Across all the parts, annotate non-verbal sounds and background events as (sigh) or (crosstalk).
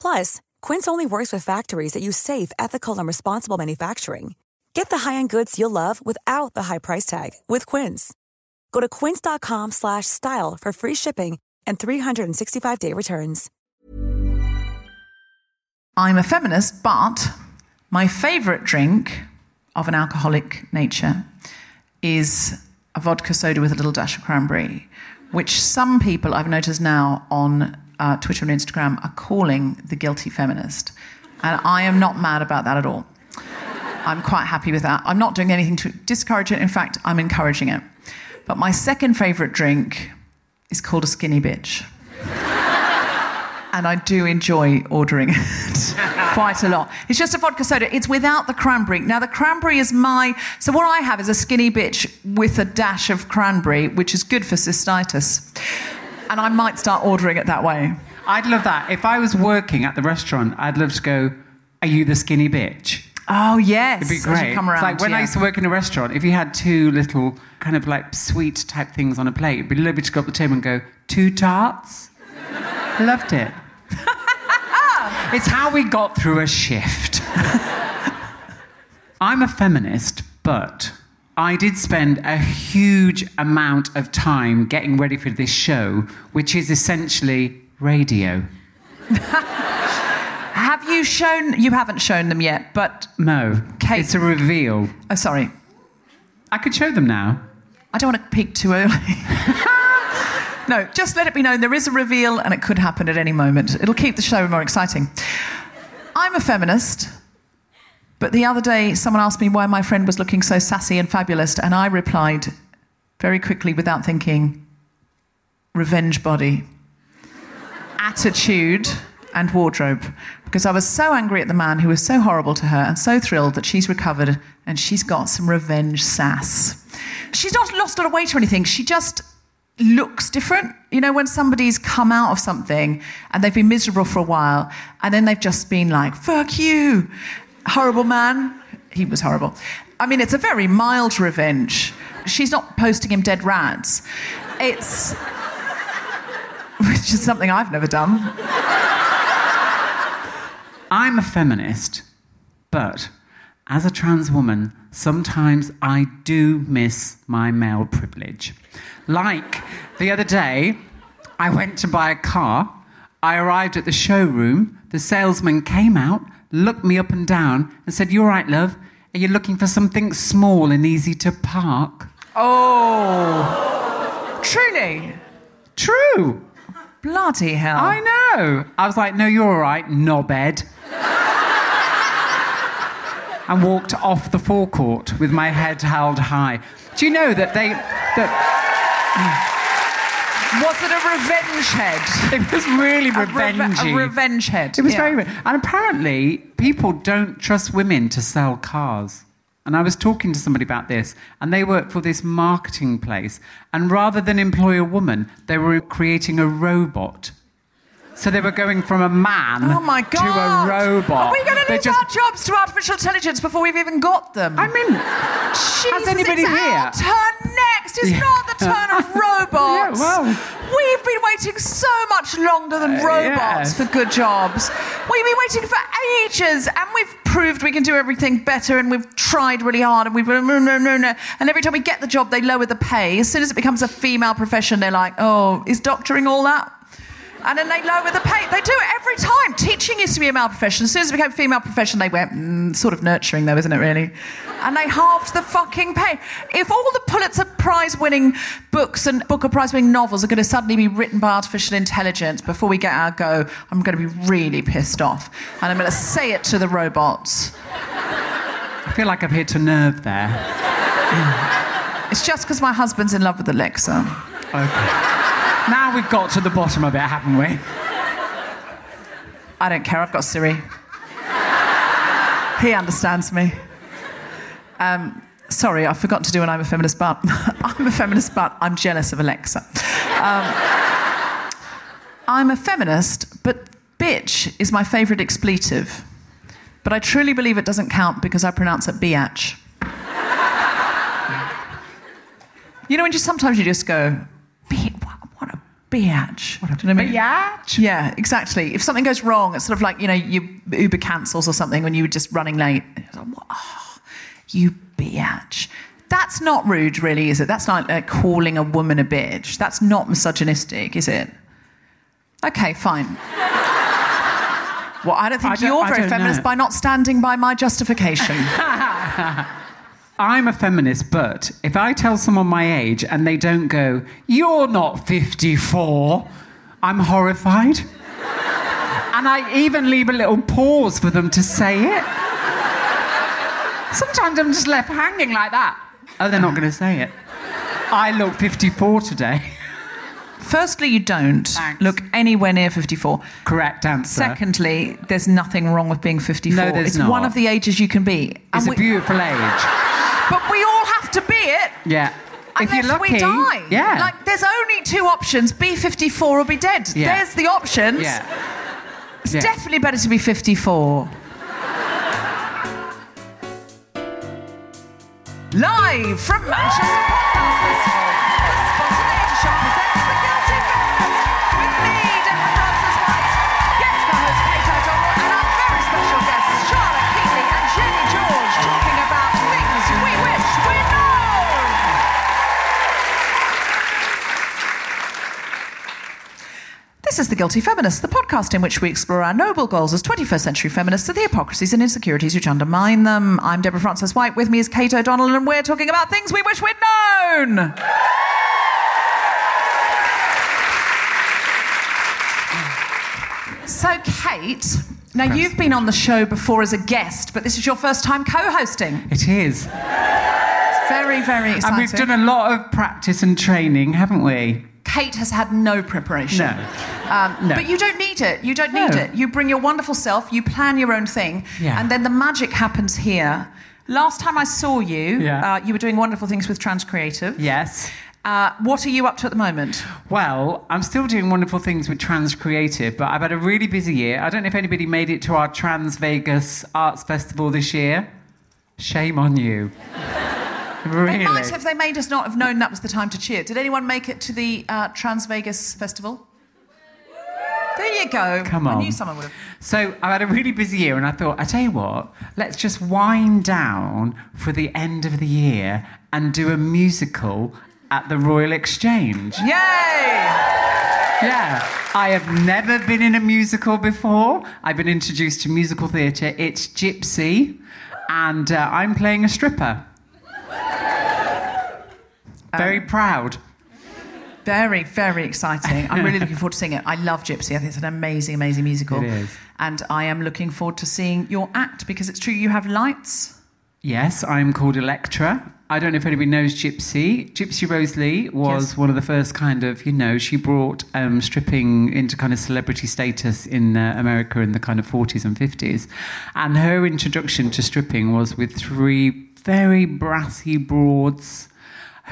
Plus, Quince only works with factories that use safe, ethical, and responsible manufacturing. Get the high-end goods you'll love without the high price tag with Quince. Go to quince.com slash style for free shipping and 365-day returns. I'm a feminist, but my favourite drink of an alcoholic nature is a vodka soda with a little dash of cranberry, which some people I've noticed now on uh, Twitter and Instagram are calling the guilty feminist. And I am not mad about that at all. I'm quite happy with that. I'm not doing anything to discourage it. In fact, I'm encouraging it. But my second favourite drink is called a skinny bitch and I do enjoy ordering it (laughs) quite a lot. It's just a vodka soda. It's without the cranberry. Now the cranberry is my so what I have is a skinny bitch with a dash of cranberry, which is good for cystitis. And I might start ordering it that way. I'd love that. If I was working at the restaurant, I'd love to go, Are you the skinny bitch? Oh yes, It'd be great. come It's around, like when I used to work in a restaurant, if you had two little kind of like sweet type things on a plate, it'd be lovely to go up the table and go, Two tarts? Loved it. (laughs) it's how we got through a shift. (laughs) I'm a feminist, but I did spend a huge amount of time getting ready for this show, which is essentially radio. (laughs) Have you shown? You haven't shown them yet, but No, Kate- it's a reveal. oh, sorry, I could show them now. I don't want to peek too early. (laughs) no, just let it be known there is a reveal, and it could happen at any moment. It'll keep the show more exciting. I'm a feminist. But the other day, someone asked me why my friend was looking so sassy and fabulous, and I replied very quickly without thinking revenge body, (laughs) attitude, and wardrobe. Because I was so angry at the man who was so horrible to her and so thrilled that she's recovered and she's got some revenge sass. She's not lost a lot of weight or anything, she just looks different. You know, when somebody's come out of something and they've been miserable for a while and then they've just been like, fuck you, horrible man. He was horrible. I mean, it's a very mild revenge. She's not posting him dead rats. It's, which is something I've never done. I'm a feminist, but as a trans woman, sometimes I do miss my male privilege. Like the other day, I went to buy a car. I arrived at the showroom. The salesman came out, looked me up and down, and said, You all right, love? Are you looking for something small and easy to park? Oh, truly? True. Bloody hell. I know. I was like, no, you're all right, knobhead. and walked off the forecourt with my head held high. Do you know that they. That, mm. Was it a revenge head? It was really A reve- revengey. A revenge head. It was yeah. very, re- and apparently people don't trust women to sell cars. And I was talking to somebody about this, and they work for this marketing place. And rather than employ a woman, they were creating a robot. So they were going from a man Oh to a robot. Are we going to lose just- our jobs to artificial intelligence before we've even got them? I mean, Jesus, anybody it's here- turn next. It's Yeah. not the turn of (laughs) robots. Yeah, well. We've been waiting so much longer than Uh, robots yes. for good jobs. We've been waiting for ages, and we've proved we can do everything better, and we've tried really hard, and we've no, no, no, no. And every time we get the job, they lower the pay. As soon as it becomes a female profession, they're like, "Oh, is doctoring all that?" And then they lower the pay. They do it every time. Teaching used to be a male profession. As soon as it became a female profession, they went, mm, sort of nurturing though, isn't it really? And they halved the fucking pay. If all the Pulitzer Prize winning books and Booker Prize winning novels are going to suddenly be written by artificial intelligence before we get our go, I'm going to be really pissed off. And I'm going to say it to the robots. I feel like I've hit a nerve there. (laughs) It's just because my husband's in love with Alexa. Okay. Now we've got to the bottom of it, haven't we? I don't care. I've got Siri. he understands me. Um, sorry, I forgot to do an I'm a feminist, but (laughs) I'm a feminist, but I'm jealous of Alexa. Um, I'm a feminist, but bitch is my favourite expletive. But I truly believe it doesn't count because I pronounce it biatch. You know, when you sometimes you just go, "Bi- what, what a biatch. What a Do you know what I mean? biatch? Yeah, exactly. If something goes wrong, it's sort of like, you know, you Uber cancels or something when you were just running late. Like. Oh, you biatch. That's not rude, really, is it? That's not like uh, calling a woman a bitch. That's not misogynistic, is it? Okay, fine. Well, I don't think I don't- you're very feminist know. by not standing by my justification. (laughs) I'm a feminist, but if I tell someone my age and they don't go, You're not 54, I'm horrified. and I even leave a little pause for them to say it. Sometimes I'm just left hanging like that. Oh, they're not going to say it. I look 54 today. Firstly, you don't Thanks. look anywhere near 54. Correct answer. Secondly, there's nothing wrong with being 54. No, there's it's not. one of the ages you can be. it's And a we- beautiful age. But we all have to be it. Yeah. if Unless you're lucky, we die. yeah. Like, there's only two options be 54 or be dead. Yeah. There's the options. yeah. It's Yeah. definitely better to be 54. Live from Manchester This is The Guilty Feminist, the podcast in which we explore our noble goals as 21st century feminists and the hypocrisies and insecurities which undermine them. I'm Deborah Frances White. With me is Kate O'Donnell, and we're talking about things we wish we'd known. So, Kate, now you've been on the show before as a guest, but this is your first time co hosting. It is. It's very, very exciting. And we've done a lot of practice and training, haven't we? Kate has had no preparation. No. Um, No. But you don't need it. You don't need No. it. You bring your wonderful self, you plan your own thing, Yeah. and then the magic happens here. Last time I saw you, Yeah. uh, you were doing wonderful things with Trans Creative. Yes. Uh, what are you up to at the moment? Well, I'm still doing wonderful things with Trans Creative, but I've had a really busy year. I don't know if anybody made it to our Trans Vegas Arts Festival this year. Shame on you. (laughs) really? They might have. They may just not have known that was the time to cheer. Did anyone make it to the uh, Trans Vegas Festival? There you go. Come on. I knew someone would have. So I've had a really busy year, and I thought, I tell you what, let's just wind down for the end of the year and do a musical at the Royal Exchange. Yay! Yeah, I have never been in a musical before. I've been introduced to musical theatre. It's Gypsy, and uh, I'm playing a stripper. Very proud. Very, very exciting. I'm really looking forward to seeing it. I love Gypsy. I think it's an amazing, amazing musical. It is. And I am looking forward to seeing your act because it's true you have lights. Yes, I'm called Electra, I don't know if anybody knows Gypsy. Gypsy Rose Lee was Yes. one of the first kind of, you know, she brought um, stripping into kind of celebrity status in uh, America in the kind of 40s and 50s. And her introduction to stripping was with three very brassy broads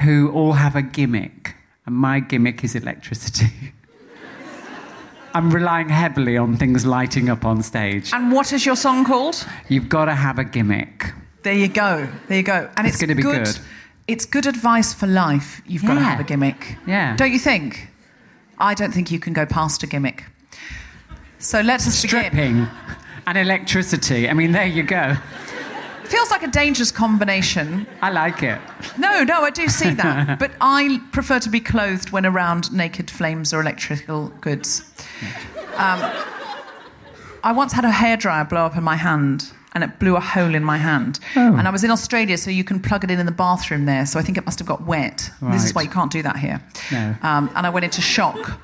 who all have a gimmick. And my gimmick is electricity. (laughs) I'm relying heavily on things lighting up on stage. And what is your song called? You've got to have a gimmick. There you go. There you go. And It's it's, gonna be good. It's good advice for life. You've got to have a gimmick. Yeah. Don't you think? I don't think you can go past a gimmick. So let us begin. Stripping and electricity. I mean, there you go. Feels like a dangerous combination. I like it. No, no, I do see that. (laughs) but I prefer to be clothed when around naked flames or electrical goods. Um, I once had a hairdryer blow up in my hand. And it blew a hole in my hand. Oh. And I was in Australia, so you can plug it in in the bathroom there. So I think it must have got wet. Right. This is why you can't do that here. No. Um, and I went into shock.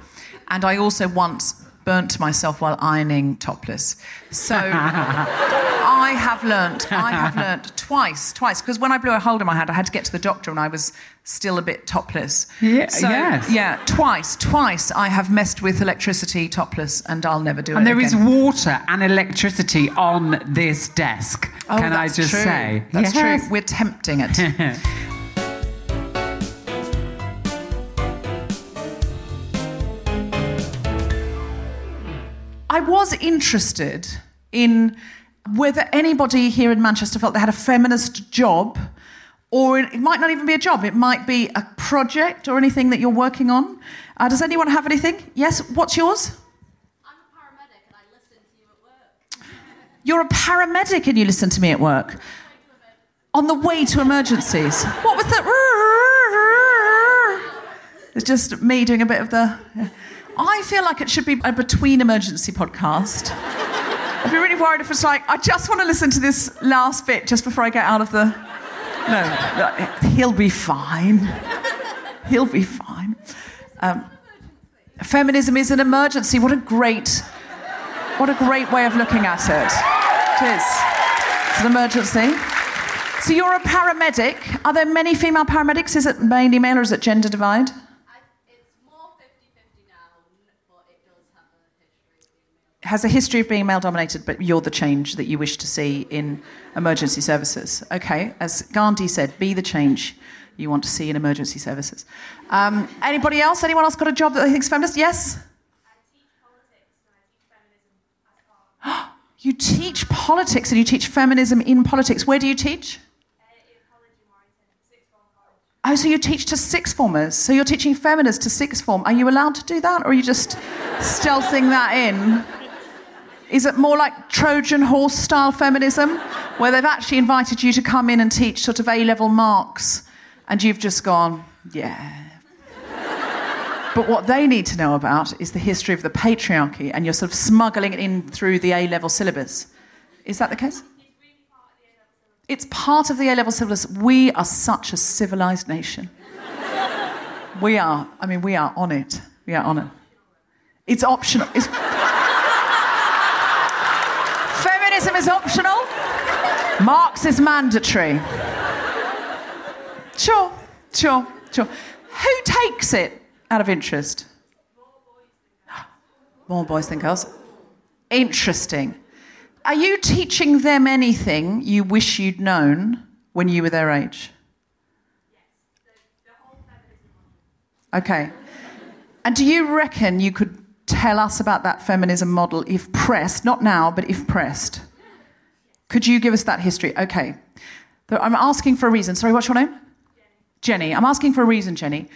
And I also once burnt myself while ironing topless. So (laughs) I have learnt, (laughs) I have learnt twice, twice, because when I blew a hole in my hand, I had to get to the doctor and I was still a bit topless. Yeah, so, yes. Yeah, twice, twice I have messed with electricity topless and I'll never do it. And it there is again. water and electricity on this desk. Oh, Can I just true. say? That's Yes. true. We're tempting it. (laughs) I was interested in whether anybody here in Manchester felt they had a feminist job, or it might not even be a job, it might be a project or anything that you're working on. Uh, does anyone have anything? Yes, what's yours? I'm a paramedic and I listen to you at work. (laughs) You're a paramedic and you listen to me at work. On the way to emergencies. What was that? (laughs) It's just me doing a bit of the. I feel like it should be a between emergency podcast. I'd be really worried if it's like, I just want to listen to this last bit just before I get out of the. No, he'll be fine. He'll be fine. Um, feminism is an emergency. What a great what a great way of looking at it. It is. It's an emergency. So you're a paramedic. Are there many female paramedics? Is it mainly male or is it gender divide? I, it's more 50 50 now, but it does have a history of being male. It has a history of being male dominated, but you're the change that you wish to see in emergency services. Okay, as Gandhi said, be the change you want to see in emergency services. Um, anybody else? Anyone else got a job that they think's feminist? Yes? (gasps) You teach politics and you teach feminism in politics. Where do you teach? Oh, so you teach to sixth formers. So you're teaching feminists to sixth form. Are you allowed to do that, or are you just (laughs) stealthing that in? Is it more like Trojan horse style feminism, where they've actually invited you to come in and teach sort of A level Marx, and you've just gone, yeah. But what they need to know about is the history of the patriarchy, and you're sort of smuggling it in through the A level syllabus. Is that the case? It's part of the A level syllabus. We are such a civilized nation. we are. I mean, we are on it. We are on it. It's optional. It's... Feminism is optional. Marx is mandatory. Sure, sure, sure. Who takes it out of interest? More boys than girls. Interesting. Are you teaching them anything you wish you'd known when you were their age? Okay. And do you reckon you could tell us about that feminism model if pressed? Not now, but if pressed. Could you give us that history? Okay. I'm asking for a reason. Sorry, what's your name? Jenny. Jenny. I'm asking for a reason, Jenny.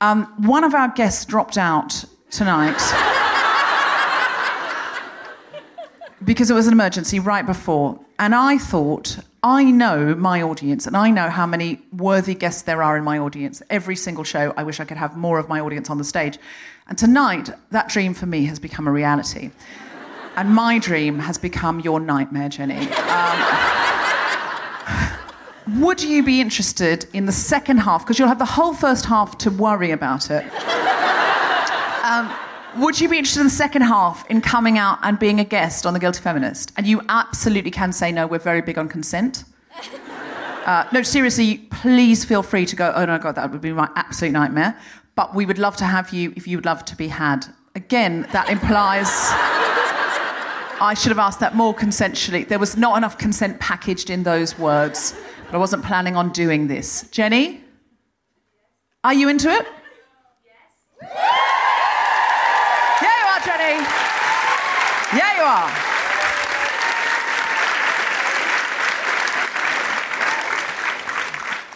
Um, one of our guests dropped out tonight. (laughs) because it was an emergency right before. And I thought, I know my audience and I know how many worthy guests there are in my audience. Every single show, I wish I could have more of my audience on the stage. And tonight, that dream for me has become a reality. And my dream has become your nightmare, Jenny. Um, (laughs) would you be interested in the second half? Because you'll have the whole first half to worry about it. Um, would you be interested in the second half in coming out and being a guest on The Guilty Feminist? And you absolutely can say no, we're very big on consent. Uh, no, seriously, please feel free to go. Oh no, God, that would be my absolute nightmare. But we would love to have you if you would love to be had. Again, that implies. I should have asked that more consensually. There was not enough consent packaged in those words, but I wasn't planning on doing this. Jenny, are you into it? Yes. Yeah, you are, Jenny. Yeah, you are.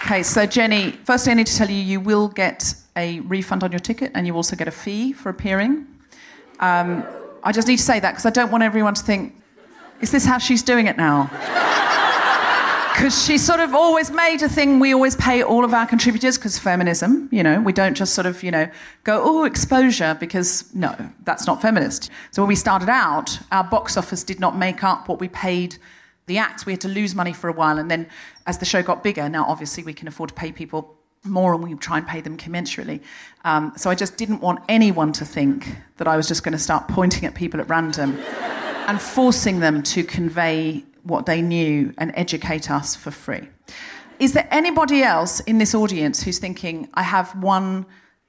Okay, so Jenny, firstly, I need to tell you you will get a refund on your ticket and you also get a fee for appearing. Um, I just need to say that because I don't want everyone to think, is this how she's doing it now? (laughs) Because she sort of always made a thing we always pay all of our contributors because feminism, you know, we don't just sort of, you know, go, oh, exposure, because no, that's not feminist. So when we started out, our box office did not make up what we paid the acts. We had to lose money for a while. And then as the show got bigger, now obviously we can afford to pay people more and we try and pay them commensurately. Um, so I just didn't want anyone to think that I was just going to start pointing at people at random (laughs) and forcing them to convey what they knew and educate us for free. Is there anybody else in this audience who's thinking, I have one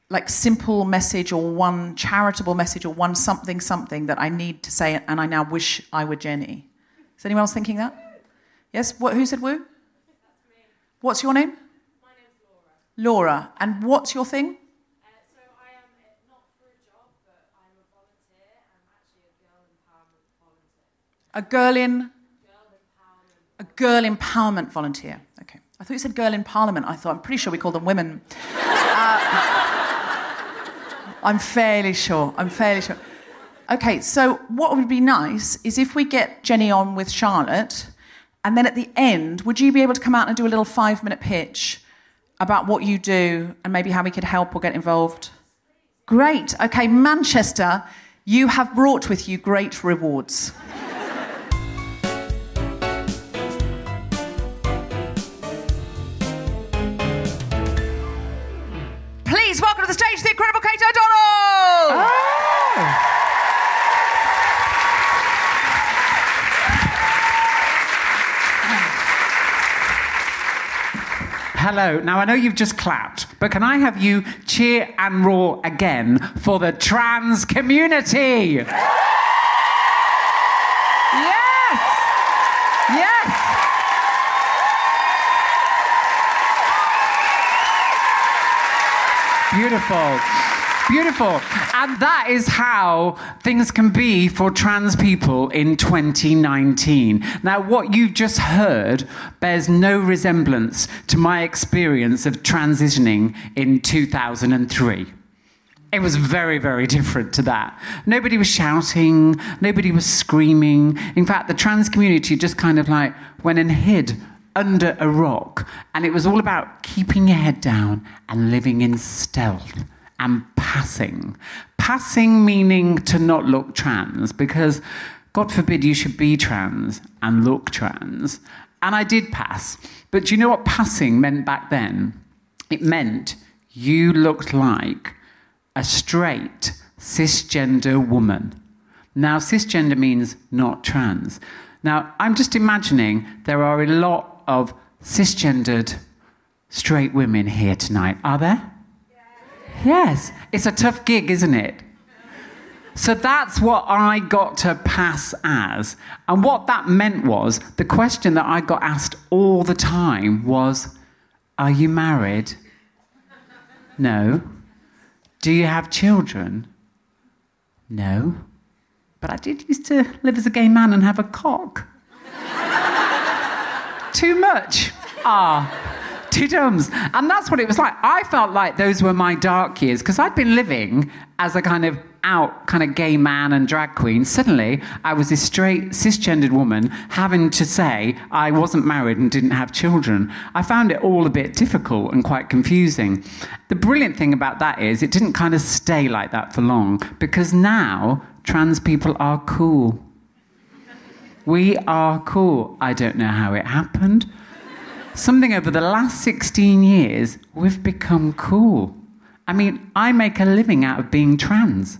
like simple message or one charitable message or one something something that I need to say and I now wish I were Jenny? Is anyone else thinking that? Yes? What, who said woo? What's your name? Laura. And what's your thing? Uh, so I am uh, not for a job, but I'm a volunteer. I'm actually a girl empowerment volunteer. A girl in a girl empowerment volunteer. Okay. I thought you said girl in parliament. I thought I'm pretty sure we call them women. (laughs) Uh, I'm fairly sure. I'm fairly sure. Okay, so what would be nice is if we get Jenny on with Charlotte, and then at the end, would you be able to come out and do a little five minute pitch about what you do and maybe how we could help or get involved? Great. Okay, Manchester, you have brought with you great rewards. Please welcome to the stage the incredible Kate O'Donnell. Hello. Now, I know you've just clapped, but can I have you cheer and roar again for the trans community? Yes. Yes. Beautiful. Beautiful. And that is how things can be for trans people in 2019. Now, what you've just heard bears no resemblance to my experience of transitioning in 2003. It was very, very different to that. Nobody was shouting, nobody was screaming. In fact, the trans community just kind of like went and hid under a rock. And it was all about keeping your head down and living in stealth and passing. Passing meaning to not look trans, because God forbid you should be trans and look trans. And I did pass. But do you know what passing meant back then? It meant you looked like a straight cisgender woman. Now, cisgender means not trans. Now, I'm just imagining there are a lot of cisgendered straight women here tonight. Are there? Yes. It's a tough gig, isn't it? So that's what I got to pass as. And what that meant was the question that I got asked all the time was Are you married? No. Do you have children? No. But I did used to live as a gay man and have a cock. (laughs) Too much. Ah. Two. And that's what it was like. I felt like those were my dark years because I'd been living as a kind of out kind of gay man and drag queen. Suddenly, I was this straight cisgendered woman having to say I wasn't married and didn't have children. I found it all a bit difficult and quite confusing. The brilliant thing about that is it didn't kind of stay like that for long because now trans people are cool. We are cool. I don't know how it happened. Something over the last 16 years, we've become cool. I mean, I make a living out of being trans.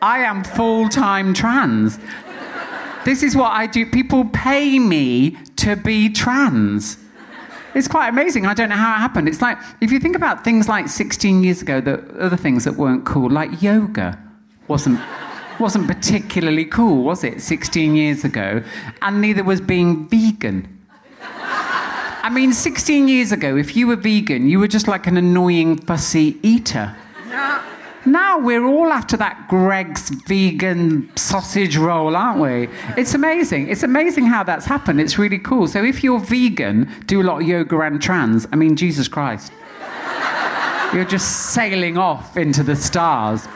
I am full time trans. This is what I do. People pay me to be trans. It's quite amazing. I don't know how it happened. It's like, if you think about things like 16 years ago, the other things that weren't cool, like yoga wasn't, wasn't particularly cool, was it, 16 years ago? And neither was being vegan. I mean, 16 years ago, if you were vegan, you were just like an annoying, fussy eater. Now we're all after that Greggs vegan sausage roll, aren't we? It's amazing. It's amazing how that's happened. It's really cool. So if you're vegan, do a lot of yoga and trans, I mean, Jesus Christ. You're just sailing off into the stars.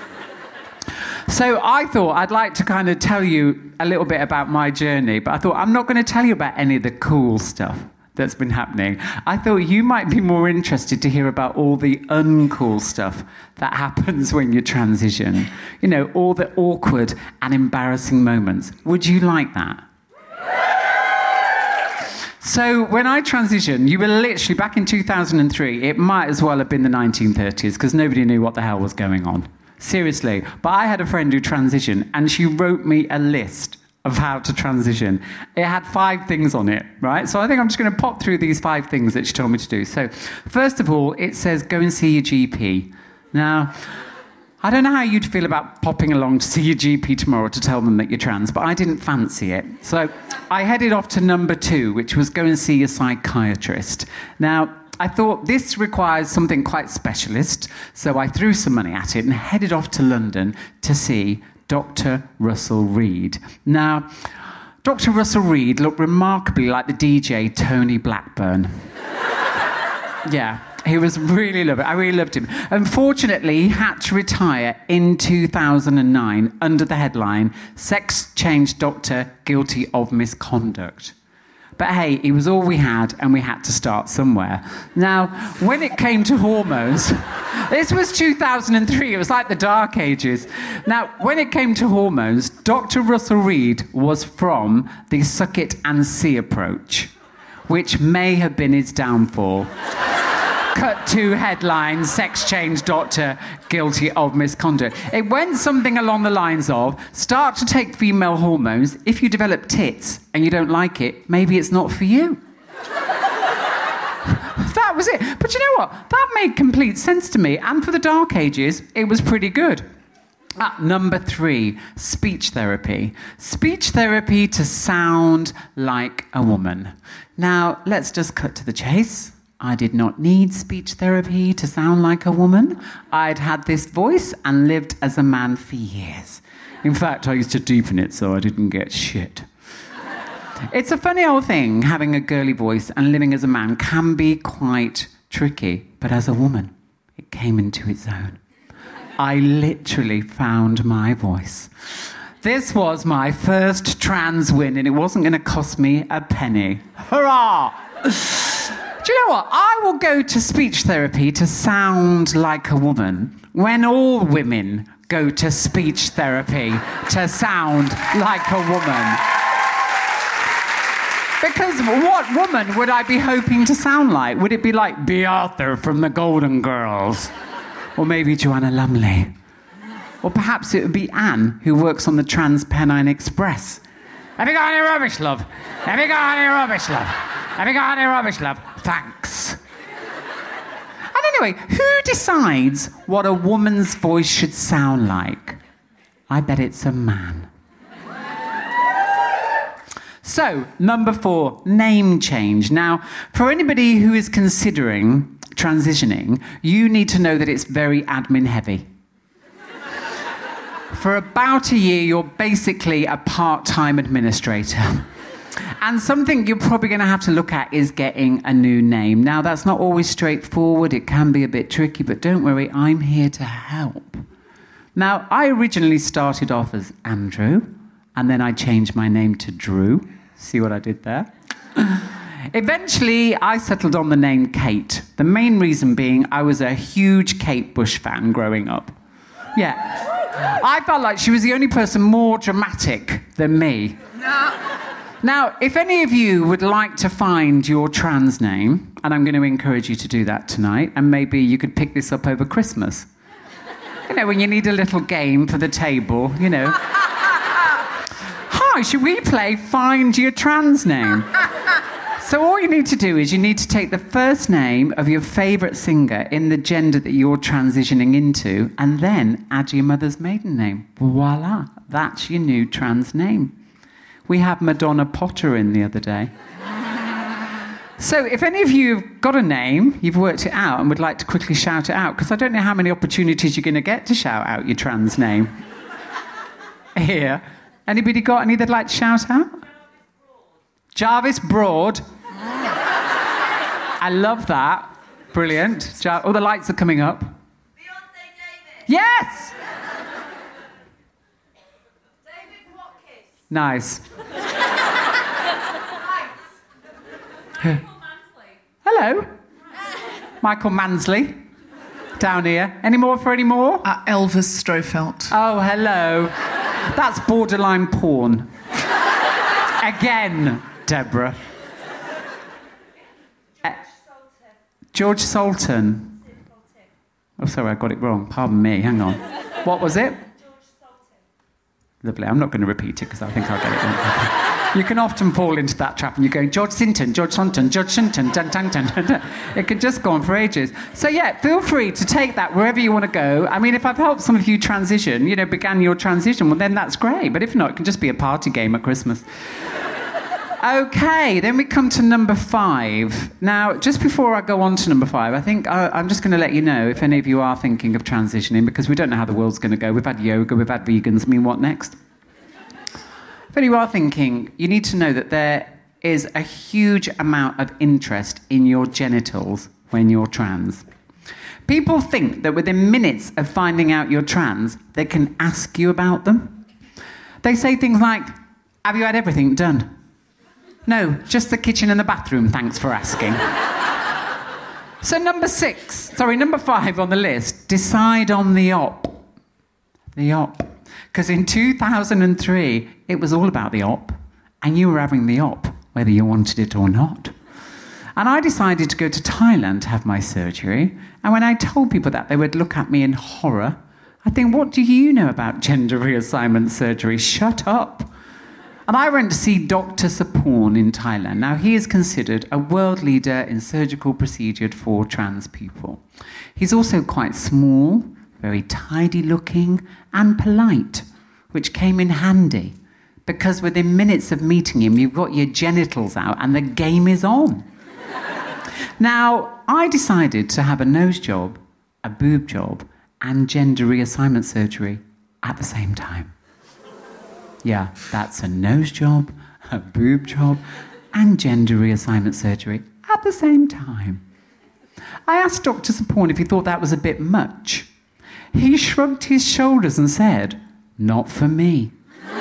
So I thought I'd like to kind of tell you a little bit about my journey, but I thought I'm not going to tell you about any of the cool stuff that's been happening. I thought you might be more interested to hear about all the uncool stuff that happens when you transition. You know, all the awkward and embarrassing moments. Would you like that? So, when I transitioned, you were literally back in 2003. It might as well have been the 1930s because nobody knew what the hell was going on. Seriously. But I had a friend who transitioned and she wrote me a list of how to transition. It had five things on it, right? So I think I'm just going to pop through these five things that she told me to do. So, first of all, it says go and see your GP. Now, I don't know how you'd feel about popping along to see your GP tomorrow to tell them that you're trans, but I didn't fancy it. So I headed off to number two, which was go and see your psychiatrist. Now, I thought this requires something quite specialist, so I threw some money at it and headed off to London to see Dr. Russell Reid. Now, Dr. Russell Reid looked remarkably like the DJ Tony Blackburn. (laughs) yeah, he was really lovely. I really loved him. Unfortunately, he had to retire in 2009 under the headline Sex Change Doctor Guilty of Misconduct. But hey, it was all we had, and we had to start somewhere. Now, when it came to hormones, (laughs) this was 2003, it was like the dark ages. Now, when it came to hormones, Dr. Russell Reid was from the suck it and see approach, which may have been his downfall. (laughs) Cut to headline Sex change doctor guilty of misconduct. It went something along the lines of start to take female hormones. If you develop tits and you don't like it, maybe it's not for you. (laughs) that was it. But you know what? That made complete sense to me. And for the Dark Ages, it was pretty good. At number three, speech therapy. Speech therapy to sound like a woman. Now, let's just cut to the chase. I did not need speech therapy to sound like a woman. I'd had this voice and lived as a man for years. In fact, I used to deepen it so I didn't get shit. It's a funny old thing having a girly voice and living as a man can be quite tricky, but as a woman, it came into its own. I literally found my voice. This was my first trans win, and it wasn't going to cost me a penny. Hurrah! Do you know what? I will go to speech therapy to sound like a woman when all women go to speech therapy to sound like a woman. Because what woman would I be hoping to sound like? Would it be like Bea Arthur from the Golden Girls? Or maybe Joanna Lumley? Or perhaps it would be Anne, who works on the Trans Pennine Express. Have you got any rubbish, love? Have you got any rubbish, love? Have you got any rubbish, love? Thanks. And anyway, who decides what a woman's voice should sound like? I bet it's a man. So, number four, name change. Now, for anybody who is considering transitioning, you need to know that it's very admin heavy. For about a year, you're basically a part time administrator. And something you're probably going to have to look at is getting a new name. Now, that's not always straightforward, it can be a bit tricky, but don't worry, I'm here to help. Now, I originally started off as Andrew, and then I changed my name to Drew. See what I did there? (clears throat) Eventually, I settled on the name Kate. The main reason being I was a huge Kate Bush fan growing up. Yeah. I felt like she was the only person more dramatic than me. Now, if any of you would like to find your trans name, and I'm going to encourage you to do that tonight, and maybe you could pick this up over Christmas. You know, when you need a little game for the table, you know. (laughs) Hi, should we play Find Your Trans Name? (laughs) So all you need to do is you need to take the first name of your favourite singer in the gender that you're transitioning into, and then add your mother's maiden name. Voila, that's your new trans name. We had Madonna Potter in the other day. (laughs) So, if any of you have got a name, you've worked it out, and would like to quickly shout it out, because I don't know how many opportunities you're going to get to shout out your trans name. (laughs) Here. Anybody got any they'd like to shout out? Jarvis Broad. I love that. Brilliant. Jar- oh, the lights are coming up. Beyonce David. Yes! David Watkins. Nice. Hello. Michael Mansley. Down here. Any more for any more? Uh, Elvis Strofelt. Oh, hello. That's borderline porn. (laughs) Again, Deborah. Uh, George Sultan. Oh, sorry, I got it wrong. Pardon me. Hang on. What was it? Lovely. I'm not going to repeat it because I think I'll get it wrong. You can often fall into that trap and you're going, George Sinton, George Sonton, George Sinton, dun, dun, dun, dun, dun. It can just go on for ages. So, yeah, feel free to take that wherever you want to go. I mean, if I've helped some of you transition, you know, began your transition, well, then that's great. But if not, it can just be a party game at Christmas. Okay, then we come to number five. Now, just before I go on to number five, I think I, I'm just going to let you know if any of you are thinking of transitioning because we don't know how the world's going to go. We've had yoga, we've had vegans. I mean, what next? If any of you are thinking, you need to know that there is a huge amount of interest in your genitals when you're trans. People think that within minutes of finding out you're trans, they can ask you about them. They say things like, Have you had everything done? No, just the kitchen and the bathroom, thanks for asking. so, number six, sorry, number five on the list decide on the op. The op. Because in 2003, it was all about the op, and you were having the op, whether you wanted it or not. And I decided to go to Thailand to have my surgery. And when I told people that, they would look at me in horror. I think, what do you know about gender reassignment surgery? Shut up. And I went to see Dr. Suporn in Thailand. Now, he is considered a world leader in surgical procedure for trans people. He's also quite small, very tidy looking, and polite, which came in handy because within minutes of meeting him, you've got your genitals out and the game is on. (laughs) now, I decided to have a nose job, a boob job, and gender reassignment surgery at the same time. Yeah, that's a nose job, a boob job, and gender reassignment surgery at the same time. I asked Dr. Suporn if he thought that was a bit much. He shrugged his shoulders and said, Not for me. (laughs) I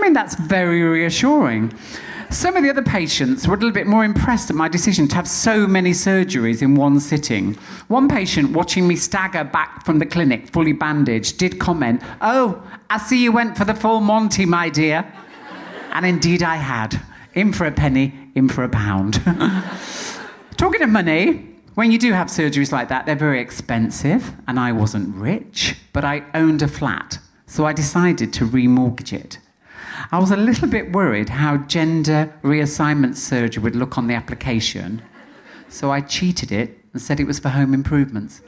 mean, that's very reassuring. Some of the other patients were a little bit more impressed at my decision to have so many surgeries in one sitting. One patient, watching me stagger back from the clinic, fully bandaged, did comment, Oh, I see you went for the full Monty, my dear. And indeed I had. In for a penny, in for a pound. (laughs) Talking of money, when you do have surgeries like that, they're very expensive, and I wasn't rich, but I owned a flat, so I decided to remortgage it. I was a little bit worried how gender reassignment surgery would look on the application, so I cheated it and said it was for home improvements.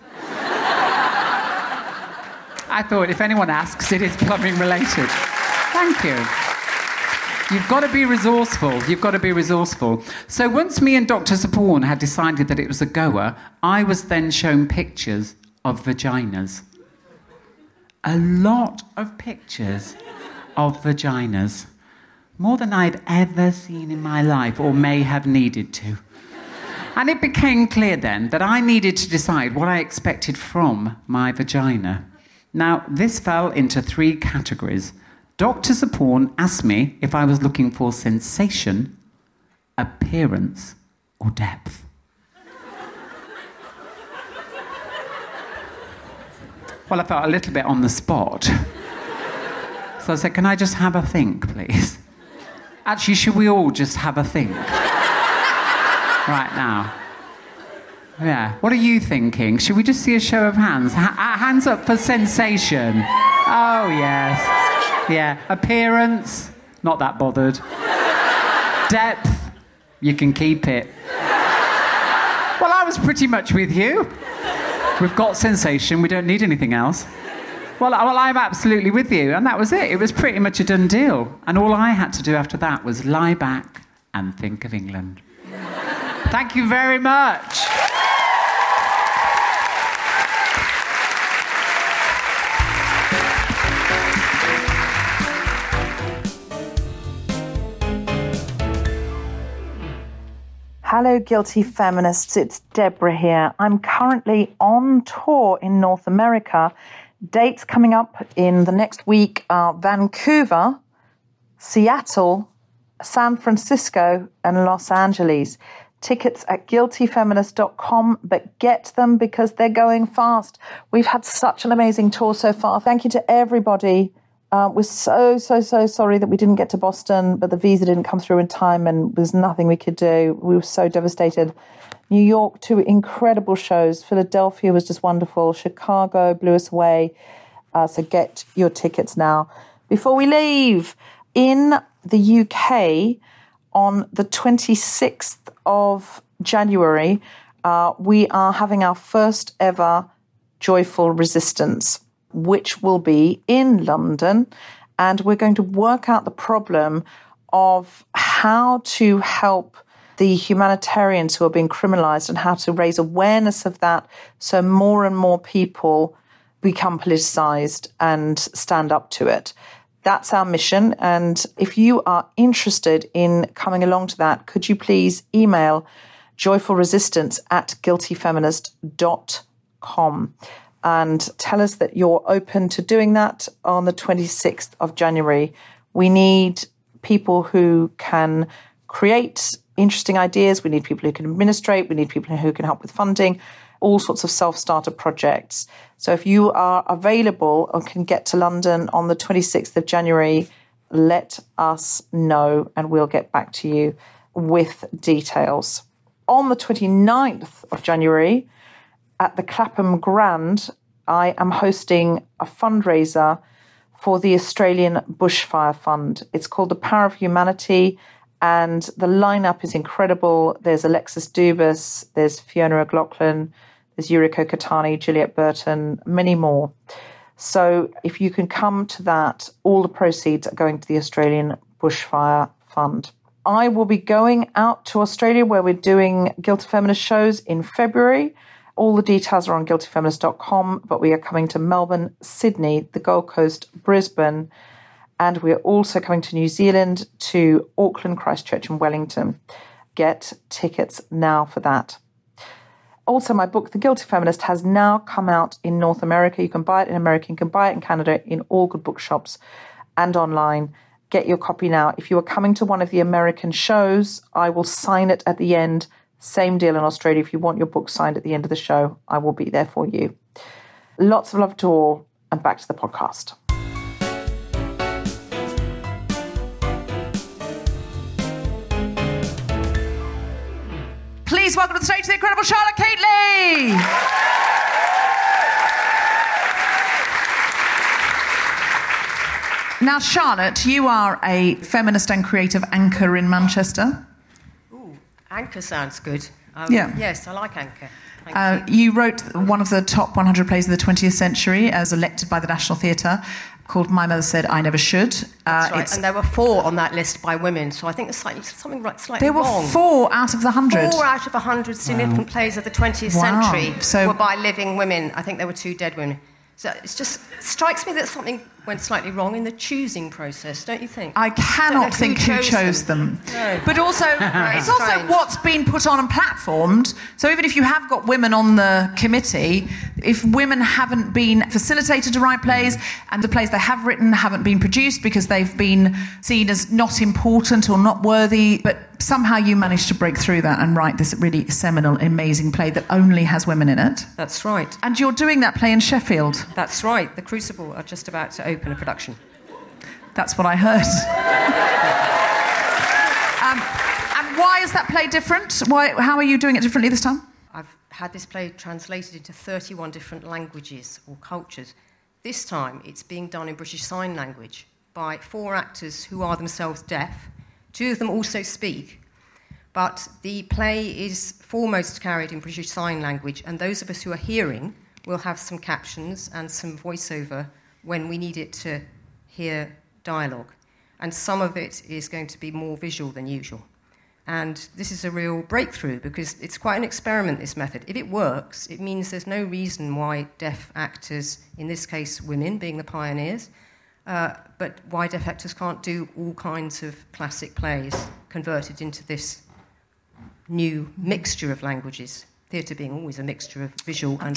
I thought if anyone asks, it is plumbing related. Thank you. You've got to be resourceful. You've got to be resourceful. So once me and Dr. Suporn had decided that it was a goer, I was then shown pictures of vaginas. A lot of pictures of vaginas. More than I'd ever seen in my life or may have needed to. And it became clear then that I needed to decide what I expected from my vagina. Now, this fell into three categories. Dr. Suporn asked me if I was looking for sensation, appearance, or depth. well, I felt a little bit on the spot. So I said, Can I just have a think, please? (laughs) Actually, should we all just have a think? (laughs) right now. Yeah. What are you thinking? Should we just see a show of hands? Ha- uh, hands up for sensation. Oh, yes. Yeah. Appearance, not that bothered. (laughs) Depth, you can keep it. Well, I was pretty much with you. We've got sensation, we don't need anything else. Well, well, I'm absolutely with you, and that was it. It was pretty much a done deal. And all I had to do after that was lie back and think of England. Thank you very much. Hello, guilty feminists. It's Deborah here. I'm currently on tour in North America. Dates coming up in the next week are Vancouver, Seattle, San Francisco, and Los Angeles. Tickets at guiltyfeminist.com, but get them because they're going fast. We've had such an amazing tour so far. Thank you to everybody. Uh, we're so, so, so sorry that we didn't get to Boston, but the visa didn't come through in time and there's nothing we could do. We were so devastated. New York, two incredible shows. Philadelphia was just wonderful. Chicago blew us away. Uh, so get your tickets now. Before we leave, in the UK, on the 26th of January, uh, we are having our first ever Joyful Resistance, which will be in London. And we're going to work out the problem of how to help the humanitarians who are being criminalized and how to raise awareness of that so more and more people become politicized and stand up to it. That's our mission. And if you are interested in coming along to that, could you please email joyfulresistance at guiltyfeminist.com and tell us that you're open to doing that on the 26th of January. We need people who can create interesting ideas. We need people who can administrate. We need people who can help with funding, all sorts of self starter projects. So if you are available or can get to London on the 26th of January, let us know and we'll get back to you with details. On the 29th of January, at the Clapham Grand, I am hosting a fundraiser for the Australian Bushfire Fund. It's called The Power of Humanity, and the lineup is incredible. There's Alexis Dubus, there's Fiona O'Loughlin, there's Yuriko Kotani, Juliet Burton, many more. So if you can come to that, all the proceeds are going to the Australian Bushfire Fund. I will be going out to Australia where we're doing Guilty Feminist shows in February. All the details are on guiltyfeminist.com, but we are coming to Melbourne, Sydney, the Gold Coast, Brisbane, and we're also coming to New Zealand, to Auckland, Christchurch, and Wellington. Get tickets now for that. Also, my book, The Guilty Feminist, has now come out in North America. You can buy it in America, you can buy it in Canada, in all good bookshops and online. Get your copy now. If you are coming to one of the American shows, I will sign it at the end. Same deal in Australia. If you want your book signed at the end of the show, I will be there for you. Lots of love to all, and back to the podcast. Please welcome to the stage the incredible Charlotte Keatley. Now, Charlotte, you are a feminist and creative anchor in Manchester. Anchor sounds good. Um, Yeah. Yes, I like Anchor. Thank Uh, you wrote one of the top 100 plays of the 20th century as elected by the National Theatre called My Mother Said I Never Should. Uh, right. And there were four on that list by women, so I think there's slightly, something right, slightly there were four out of the 100. Four out of a hundred significant plays of the 20th Wow. century So- were by living women. I think there were two dead women. So it just strikes me that something went slightly wrong in the choosing process, don't you think? I cannot think who chose them. No. But also, (laughs) it's also Strange. what's been put on and platformed. So even if you have got women on the committee, if women haven't been facilitated to write plays and the plays they have written haven't been produced because they've been seen as not important or not worthy, but somehow you managed to break through that and write this really seminal, amazing play that only has women in it. That's right. And you're doing that play in Sheffield. That's right. The Crucible are just about to open a production. That's what I heard. (laughs) um, and why is that play different? Why, how are you doing it differently this time? I've had this play translated into 31 different languages or cultures. This time it's being done in British Sign Language by four actors who are themselves deaf, Two of them also speak, but the play is foremost carried in British Sign Language, and those of us who are hearing will have some captions and some voiceover when we need it to hear dialogue. And some of it is going to be more visual than usual. And this is a real breakthrough because it's quite an experiment, this method. If it works, it means there's no reason why deaf actors, in this case women being the pioneers, uh, but why deaf actors can't do all kinds of classic plays converted into this new mixture of languages. Theatre being always a mixture of visual and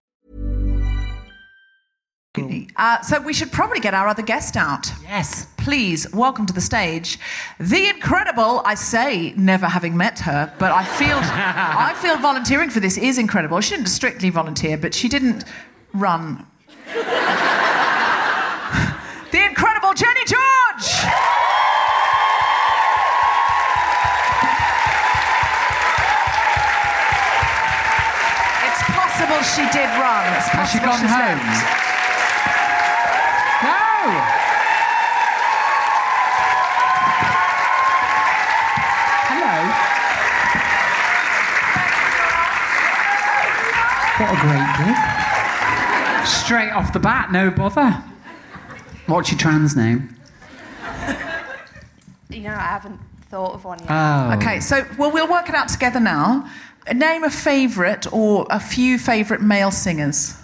Uh, so we should probably get our other guest out. Yes. Please welcome to the stage the incredible. I say never having met her, but I feel (laughs) I feel volunteering for this is incredible. She didn't strictly volunteer, but she didn't run. (laughs) the incredible Jenny George. It's possible she did run. It's Has she gone home? left. No! Hello. What a great gig. Straight off the bat, no bother. What's your trans name? You know, I haven't thought of one yet. Oh. Okay, so well, we'll work it out together now. Name a favourite or a few favourite male singers.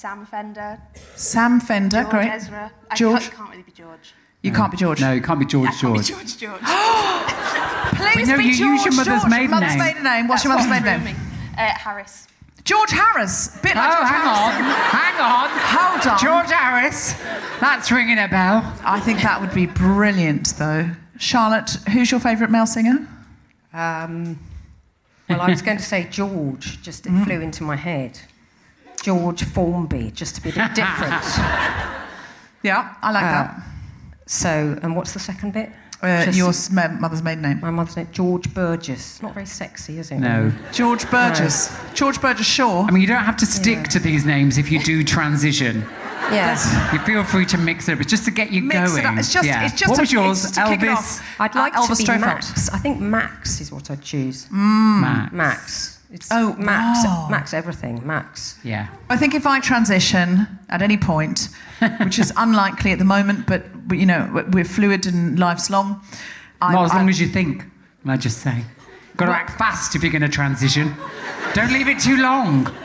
Sam Fender, Sam Fender, George great. Ezra. I George. Can't, can't really be George. You can't be George. No, you can't be George I can't be George. George George. (gasps) Please no, be you use your mother's George. maiden mother's name. maiden name. What's your mother's what maiden name? Uh, Harris. George Harris. Bit like Oh, George hang on. Hang on. Hold on. George Harris. That's ringing a bell. I think that would be brilliant, though. Charlotte, who's your favourite male singer? Um, well, I was going to say George, just it flew into my head. George Formby, just to be a bit different. (laughs) Yeah, I like Uh, so, and what's the second bit? Uh, your ma- mother's maiden name. My mother's name, George Burgess. Not very sexy, is it? No. George Burgess. George Burgess Shaw. I mean, you don't have to stick to these names if you do transition. Yes. You feel free to mix it up. It's just to get you Mix it going. up. It's just- Yeah. it's just what a- was yours? it's just to kick it Elvis. I'd Uh, like Elvis to be Stofeld. Max. I think Max is what I'd choose. Max. Max. It's Oh, Max. wow. Max everything. Max. Yeah. I think if I transition at any point, (laughs) which is unlikely at the moment, but but, you know we're fluid and life's long. I, Not as long I- as you think. I just say. Got to act fast if you're going to transition. Don't leave it too long. (laughs)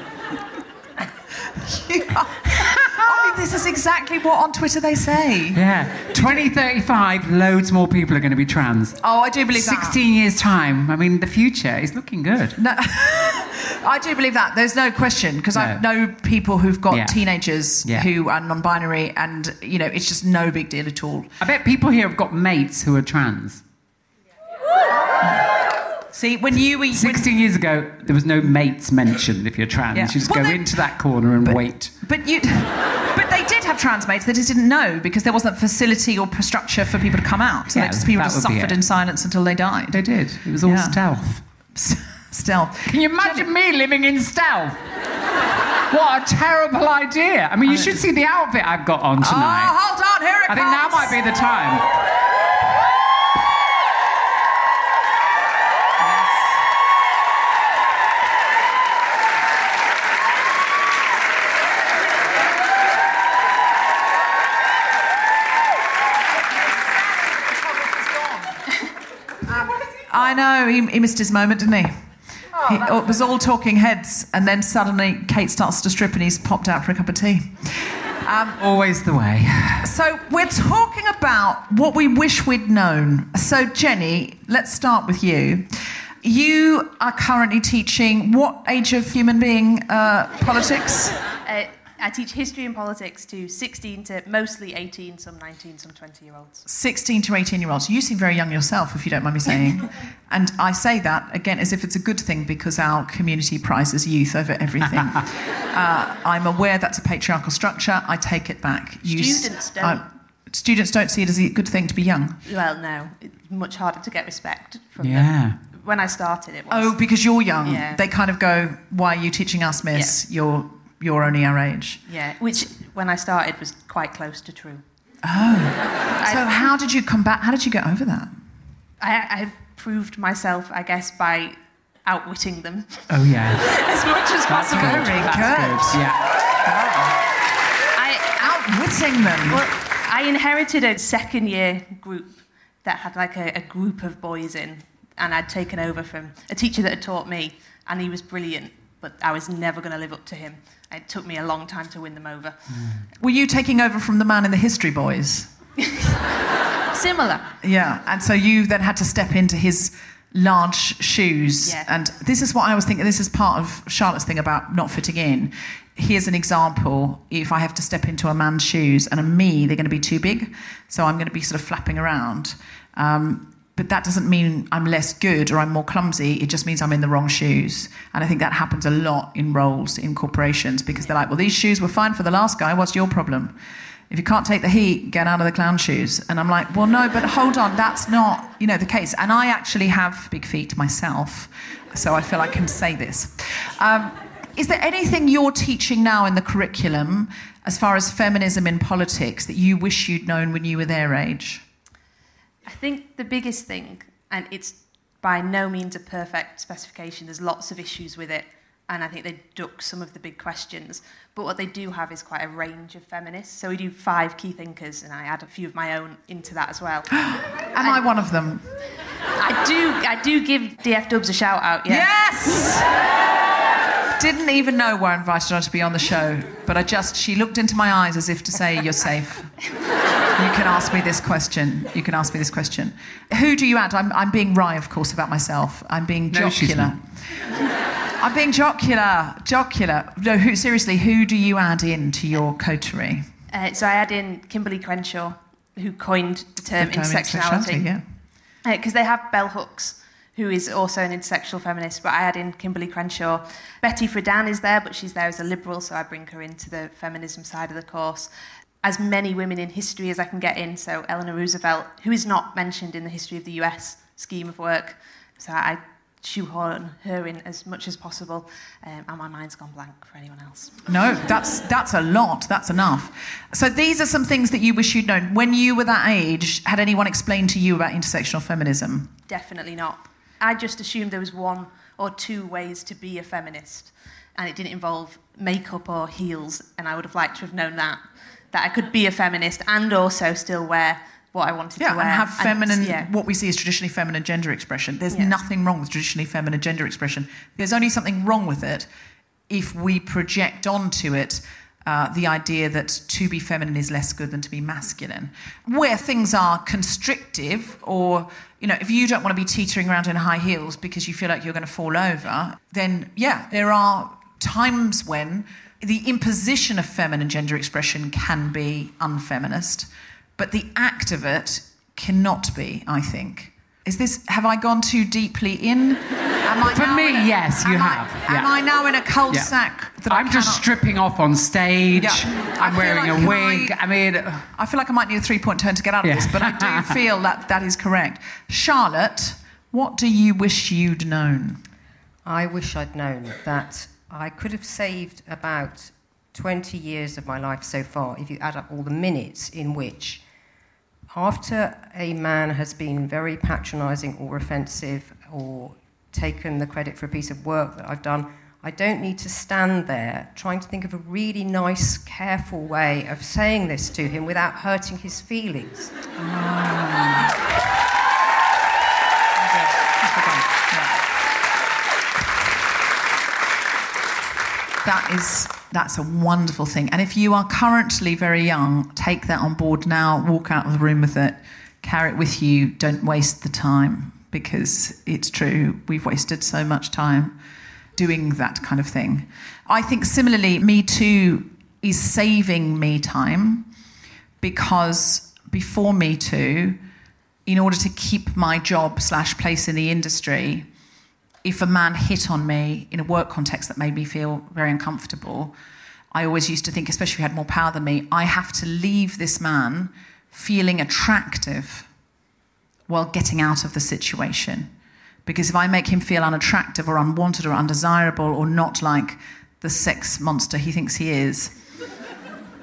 I mean, this is exactly what on Twitter they say. Yeah. 2035, loads more people are going to be trans. Oh, I do believe that. 16 years' time. I mean, the future is looking good. No, (laughs) I do believe that. There's no question because I know people who've got Yeah. teenagers Yeah. who are non-binary, and you know it's just no big deal at all. I bet people here have got mates who are trans. See, when you were when, 16 years ago, there was no mates mentioned if you're trans. Yeah. You just Well, go they- into that corner and wait. But you, but they did have trans mates. They just didn't know because there wasn't facility or structure for people to come out. So Yeah, they just people just suffered in silence until they died. They did. It was all Yeah. stealth. Stealth. Can you imagine me living in stealth? What a terrible idea. I mean, you should see the outfit I've got on tonight. Oh, hold on, here it I think now might be the time. I know. He, he missed his moment, didn't he? he it was all talking heads, and then suddenly Kate starts to strip, and he's popped out for a cup of tea. Always the way. So we're talking about what we wish we'd known. So Jenny, let's start with you. You are currently teaching what age of human being uh, politics? (laughs) Uh, I teach history and politics to 16 to mostly 18, some 19, some 20 year olds. 16 to 18 year olds. You seem very young yourself, if you don't mind me saying. (laughs) and I say that again as if it's a good thing because our community prizes youth over everything. (laughs) uh, I'm aware that's a patriarchal structure. I take it back. You s- Students don't. uh, students don't see it as a good thing to be young. Well, no, it's much harder to get respect from Yeah. them. When I started, it was. Oh, because you're young. Yeah. They kind of go, Why are you teaching us, miss? You're, you're only our age. Yeah, which when I started was quite close to true. Oh. (laughs) so, how did you come back? How did you get over that? I, I proved myself, I guess, by outwitting them Oh, yeah. (laughs) as much as That's possible. good. That's good. good. Yeah. I, Outwitting them. well, I inherited a second year group that had like a, a group of boys in, and I'd taken over from a teacher that had taught me, and he was brilliant, but I was never going to live up to him. It took me a long time to win them over. Were you taking over from the man in the History Boys? (laughs) Similar. Yeah, and so you then had to step into his large shoes. Yeah. And this is what I was thinking. This is part of Charlotte's thing about not fitting in. Here's an example. If I have to step into a man's shoes and a me, they're going to be too big. So I'm going to be sort of flapping around. Um, but that doesn't mean I'm less good or I'm more clumsy. It just means I'm in the wrong shoes. And I think that happens a lot in roles in corporations because they're like, well, these shoes were fine for the last guy. What's your problem? If you can't take the heat, get out of the clown shoes. And I'm like, well, no, but hold on, that's not, you know, the case. And I actually have big feet myself, so I feel I can say this. Um, is there anything you're teaching now in the curriculum as far as feminism in politics that you wish you'd known when you were their age? I think the biggest thing, and it's by no means a perfect specification, there's lots of issues with it, and I think they duck some of the big questions. But what they do have is quite a range of feminists. So we do five key thinkers, and I add a few of my own into that as well. (gasps) Am I one of them? I do, I do give DF Dubs a shout out. Yeah. Yes! Didn't even know why I invited her to be on the show, but I just, she looked into my eyes as if to say, You're safe. You can ask me this question. You can ask me this question. Who do you add? I'm, I'm being wry, of course, about myself. I'm being No, jocular. I'm being jocular. Jocular. No, who, seriously, who do you add in to your coterie? Uh, so I add in Kimberlé Crenshaw, who coined the term The term intersectionality. yeah. because they have Bell Hooks, who is also an intersectional feminist, but I add in Kimberlé Crenshaw. Betty Friedan is there, but she's there as a liberal, so I bring her into the feminism side of the course. As many women in history as I can get in, so Eleanor Roosevelt, who is not mentioned in the history of the US scheme of work, so I shoehorn her in as much as possible, um, and my mind's gone blank for anyone else. No, that's that's a lot. That's enough. So these are some things that you wish you'd known when you were that age. Had anyone explained to you about intersectional feminism? Definitely not. I just assumed there was one or two ways to be a feminist, and it didn't involve makeup or heels, and I would have liked to have known that. That I could be a feminist and also still wear what I wanted Yeah, to wear. and have feminine, yeah. what we see as traditionally feminine gender expression. There's Yeah. nothing wrong with traditionally feminine gender expression. There's only something wrong with it if we project onto it uh, the idea that to be feminine is less good than to be masculine. Where things are constrictive, or you know, if you don't want to be teetering around in high heels because you feel like you're going to fall over, then yeah, there are times when the imposition of feminine gender expression can be unfeminist, but the act of it cannot be, I think. Is this, have I gone too deeply in? Am I For me, a- yes, you am I- have, Am. I now in a Yeah. cul-de-sac that I I'm just stripping off on stage. Yeah. I I'm feel wearing like a wig. I- I, mean, I feel like I might need a three-point turn to get out of Yeah. this, but I do (laughs) feel that that is correct. Charlotte, what do you wish you'd known? I wish I'd known that I could have saved about 20 years of my life so far if you add up all the minutes in which, after a man has been very patronising or offensive or taken the credit for a piece of work that I've done, I don't need to stand there trying to think of a really nice, careful way of saying this to him without hurting his feelings. Ah. That is that's a wonderful thing. And if you are currently very young, take that on board now. Walk out of the room with it. Carry it with you. Don't waste the time because it's true. We've wasted so much time doing that kind of thing. I think similarly, Me Too is saving me time because before Me Too, in order to keep my job slash place in the industry, if a man hit on me in a work context that made me feel very uncomfortable, I always used to think, especially if he had more power than me, I have to leave this man feeling attractive while getting out of the situation. Because if I make him feel unattractive or unwanted or undesirable or not like the sex monster he thinks he is,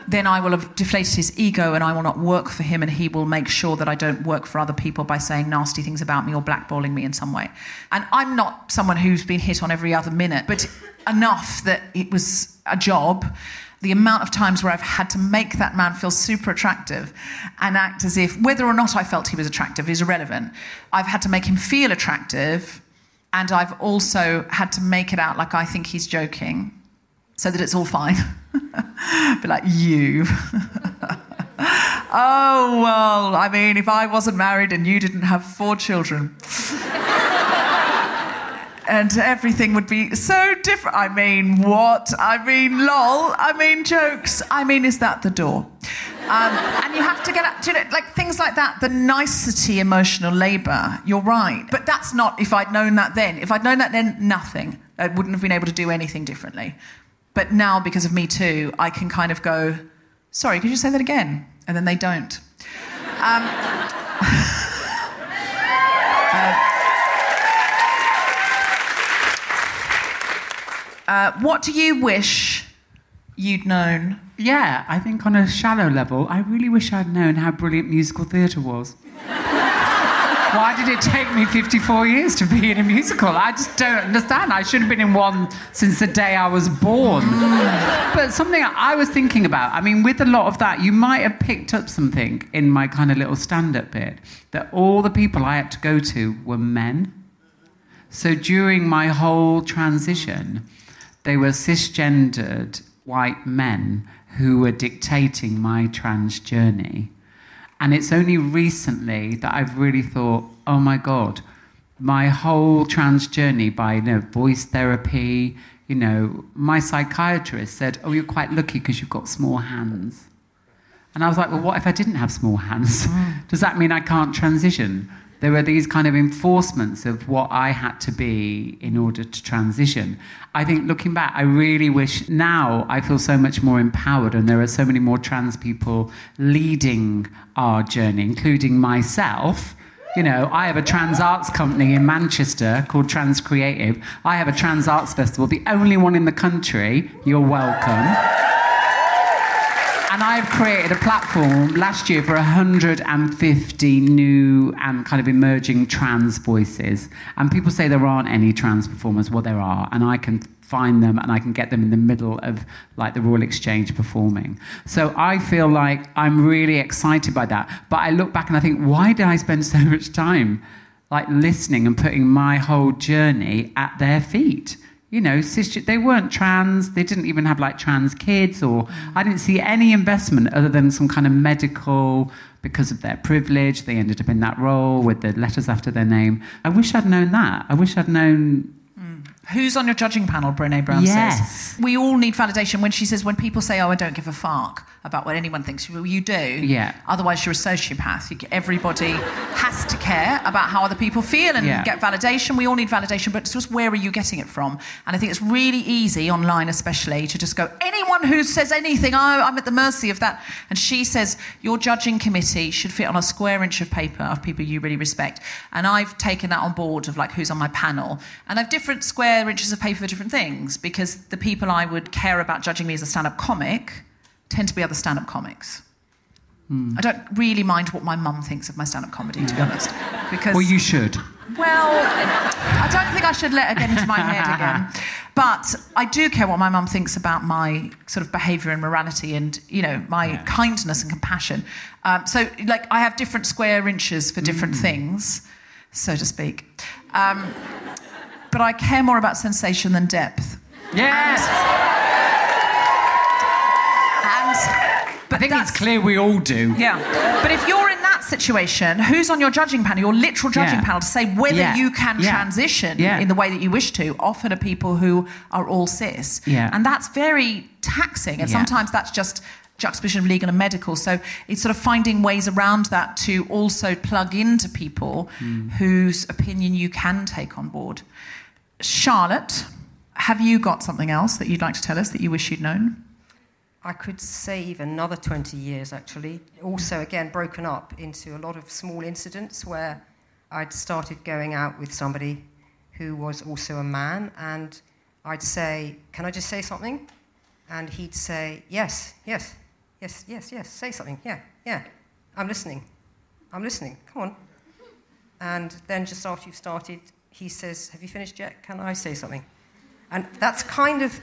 then I will have deflated his ego and I will not work for him and he will make sure that I don't work for other people by saying nasty things about me or blackballing me in some way. And I'm not someone who's been hit on every other minute, but enough that it was a job. The amount of times where I've had to make that man feel super attractive and act as if, whether or not I felt he was attractive is irrelevant. I've had to make him feel attractive and I've also had to make it out like I think he's joking so that it's all fine. (laughs) Be like, you. (laughs) oh, well, I mean, if I wasn't married and you didn't have four children. (laughs) and everything would be so different. I mean, what? I mean, lol. I mean, jokes. I mean, is that the door? Um, and you have to get up to it, like things like that, the nicety emotional labour. You're right. But that's not if I'd known that then. If I'd known that then, nothing. I wouldn't have been able to do anything differently. But now, because of Me Too, I can kind of go, sorry, could you say that again? And then they don't. Um, uh, (laughs) uh, what do you wish you'd known? Yeah, I think on a shallow level, I really wish I'd known how brilliant musical theatre was. (laughs) Why did it take me 54 years to be in a musical? I just don't understand. I should have been in one since the day I was born. but something I was thinking about, I mean, with a lot of that, you might have picked up something in my kind of little stand up bit that all the people I had to go to were men. So during my whole transition, they were cisgendered white men who were dictating my trans journey. And it's only recently that I've really thought, oh my God, my whole trans journey by you know, voice therapy, you know, my psychiatrist said, oh, you're quite lucky because you've got small hands. And I was like, well, what if I didn't have small hands? Mm. (laughs) Does that mean I can't transition? There were these kind of enforcements of what I had to be in order to transition. I think looking back, I really wish now I feel so much more empowered, and there are so many more trans people leading our journey, including myself. You know, I have a trans arts company in Manchester called Trans Creative. I have a trans arts festival, the only one in the country. You're welcome. And I've created a platform last year for 150 new and kind of emerging trans voices. And people say there aren't any trans performers. Well, there are. And I can find them and I can get them in the middle of like the Royal Exchange performing. So I feel like I'm really excited by that. But I look back and I think, why did I spend (laughs) so much time like listening and putting my whole journey at their feet? You know, they weren't trans, they didn't even have like trans kids, or I didn't see any investment other than some kind of medical, because of their privilege, they ended up in that role with the letters after their name. I wish I'd known that. I wish I'd known Who's on your judging panel, Brene Brown yes. says? We all need validation. When she says, when people say, oh, I don't give a fuck about what anyone thinks, well, you do. Yeah. Otherwise, you're a sociopath. You, everybody has to care about how other people feel and yeah. get validation. We all need validation, but it's just where are you getting it from? And I think it's really easy, online especially, to just go, anyone who says anything, oh, I'm at the mercy of that. And she says, your judging committee should fit on a square inch of paper of people you really respect. And I've taken that on board of like who's on my panel. And I've different square square inches of paper for different things because the people I would care about judging me as a stand up comic tend to be other stand up comics. Mm. I don't really mind what my mum thinks of my stand up comedy, to be honest. Because, well, you should. Well, I don't think I should let her get into my head again. (laughs) But I do care what my mum thinks about my sort of behaviour and morality and, you know, my yeah. kindness and compassion. Um, so, like, I have different square inches for different mm. things, so to speak. Um, but I care more about sensation than depth. Yes! But I think it's clear we all do. Yeah. But if you're in that situation, who's on your judging panel, your literal judging Yeah. panel, to say whether Yeah. you can Yeah. transition in the way that you wish to, often are people who are all cis. Yeah. And that's very taxing. And sometimes that's just juxtaposition of legal and medical. So it's sort of finding ways around that to also plug into people Hmm. whose opinion you can take on board. Charlotte, have you got something else that you'd like to tell us that you wish you'd known? I could save another 20 years actually. Also, again, broken up into a lot of small incidents where I'd started going out with somebody who was also a man, and I'd say, Can I just say something? And he'd say, Yes, yes, yes, yes, yes, say something. Yeah, yeah, I'm listening. I'm listening. Come on. And then just after you've started, he says, Have you finished yet? Can I say something? And that's kind of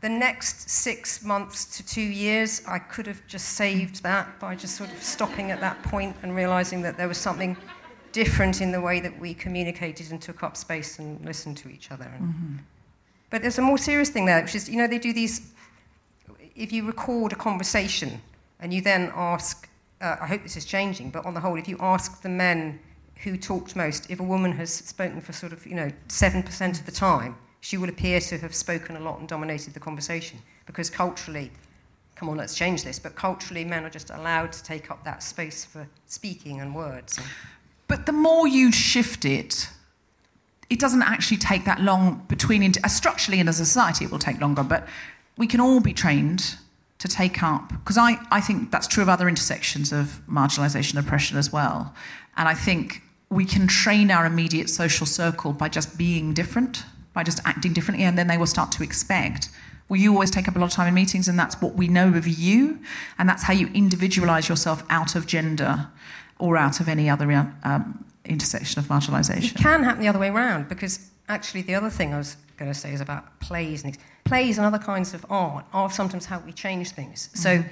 the next six months to two years, I could have just saved that by just sort of stopping at that point and realizing that there was something different in the way that we communicated and took up space and listened to each other. And, But there's a more serious thing there, which is, you know, they do these. If you record a conversation and you then ask, uh, I hope this is changing, but on the whole, if you ask the men who talked most, if a woman has spoken for sort of, you know, 7% of the time, she will appear to have spoken a lot and dominated the conversation. Because culturally, come on, let's change this, but culturally, men are just allowed to take up that space for speaking and words. But the more you shift it, it doesn't actually take that long between. Uh, structurally, and as a society, it will take longer, but we can all be trained to take up. Because I, I think that's true of other intersections of marginalisation and oppression as well. And I think we can train our immediate social circle by just being different, by just acting differently, and then they will start to expect. Well, you always take up a lot of time in meetings, and that's what we know of you, and that's how you individualise yourself out of gender or out of any other um, intersection of marginalisation. It can happen the other way around because actually the other thing I was going to say is about plays and plays and other kinds of art are sometimes how we change things. So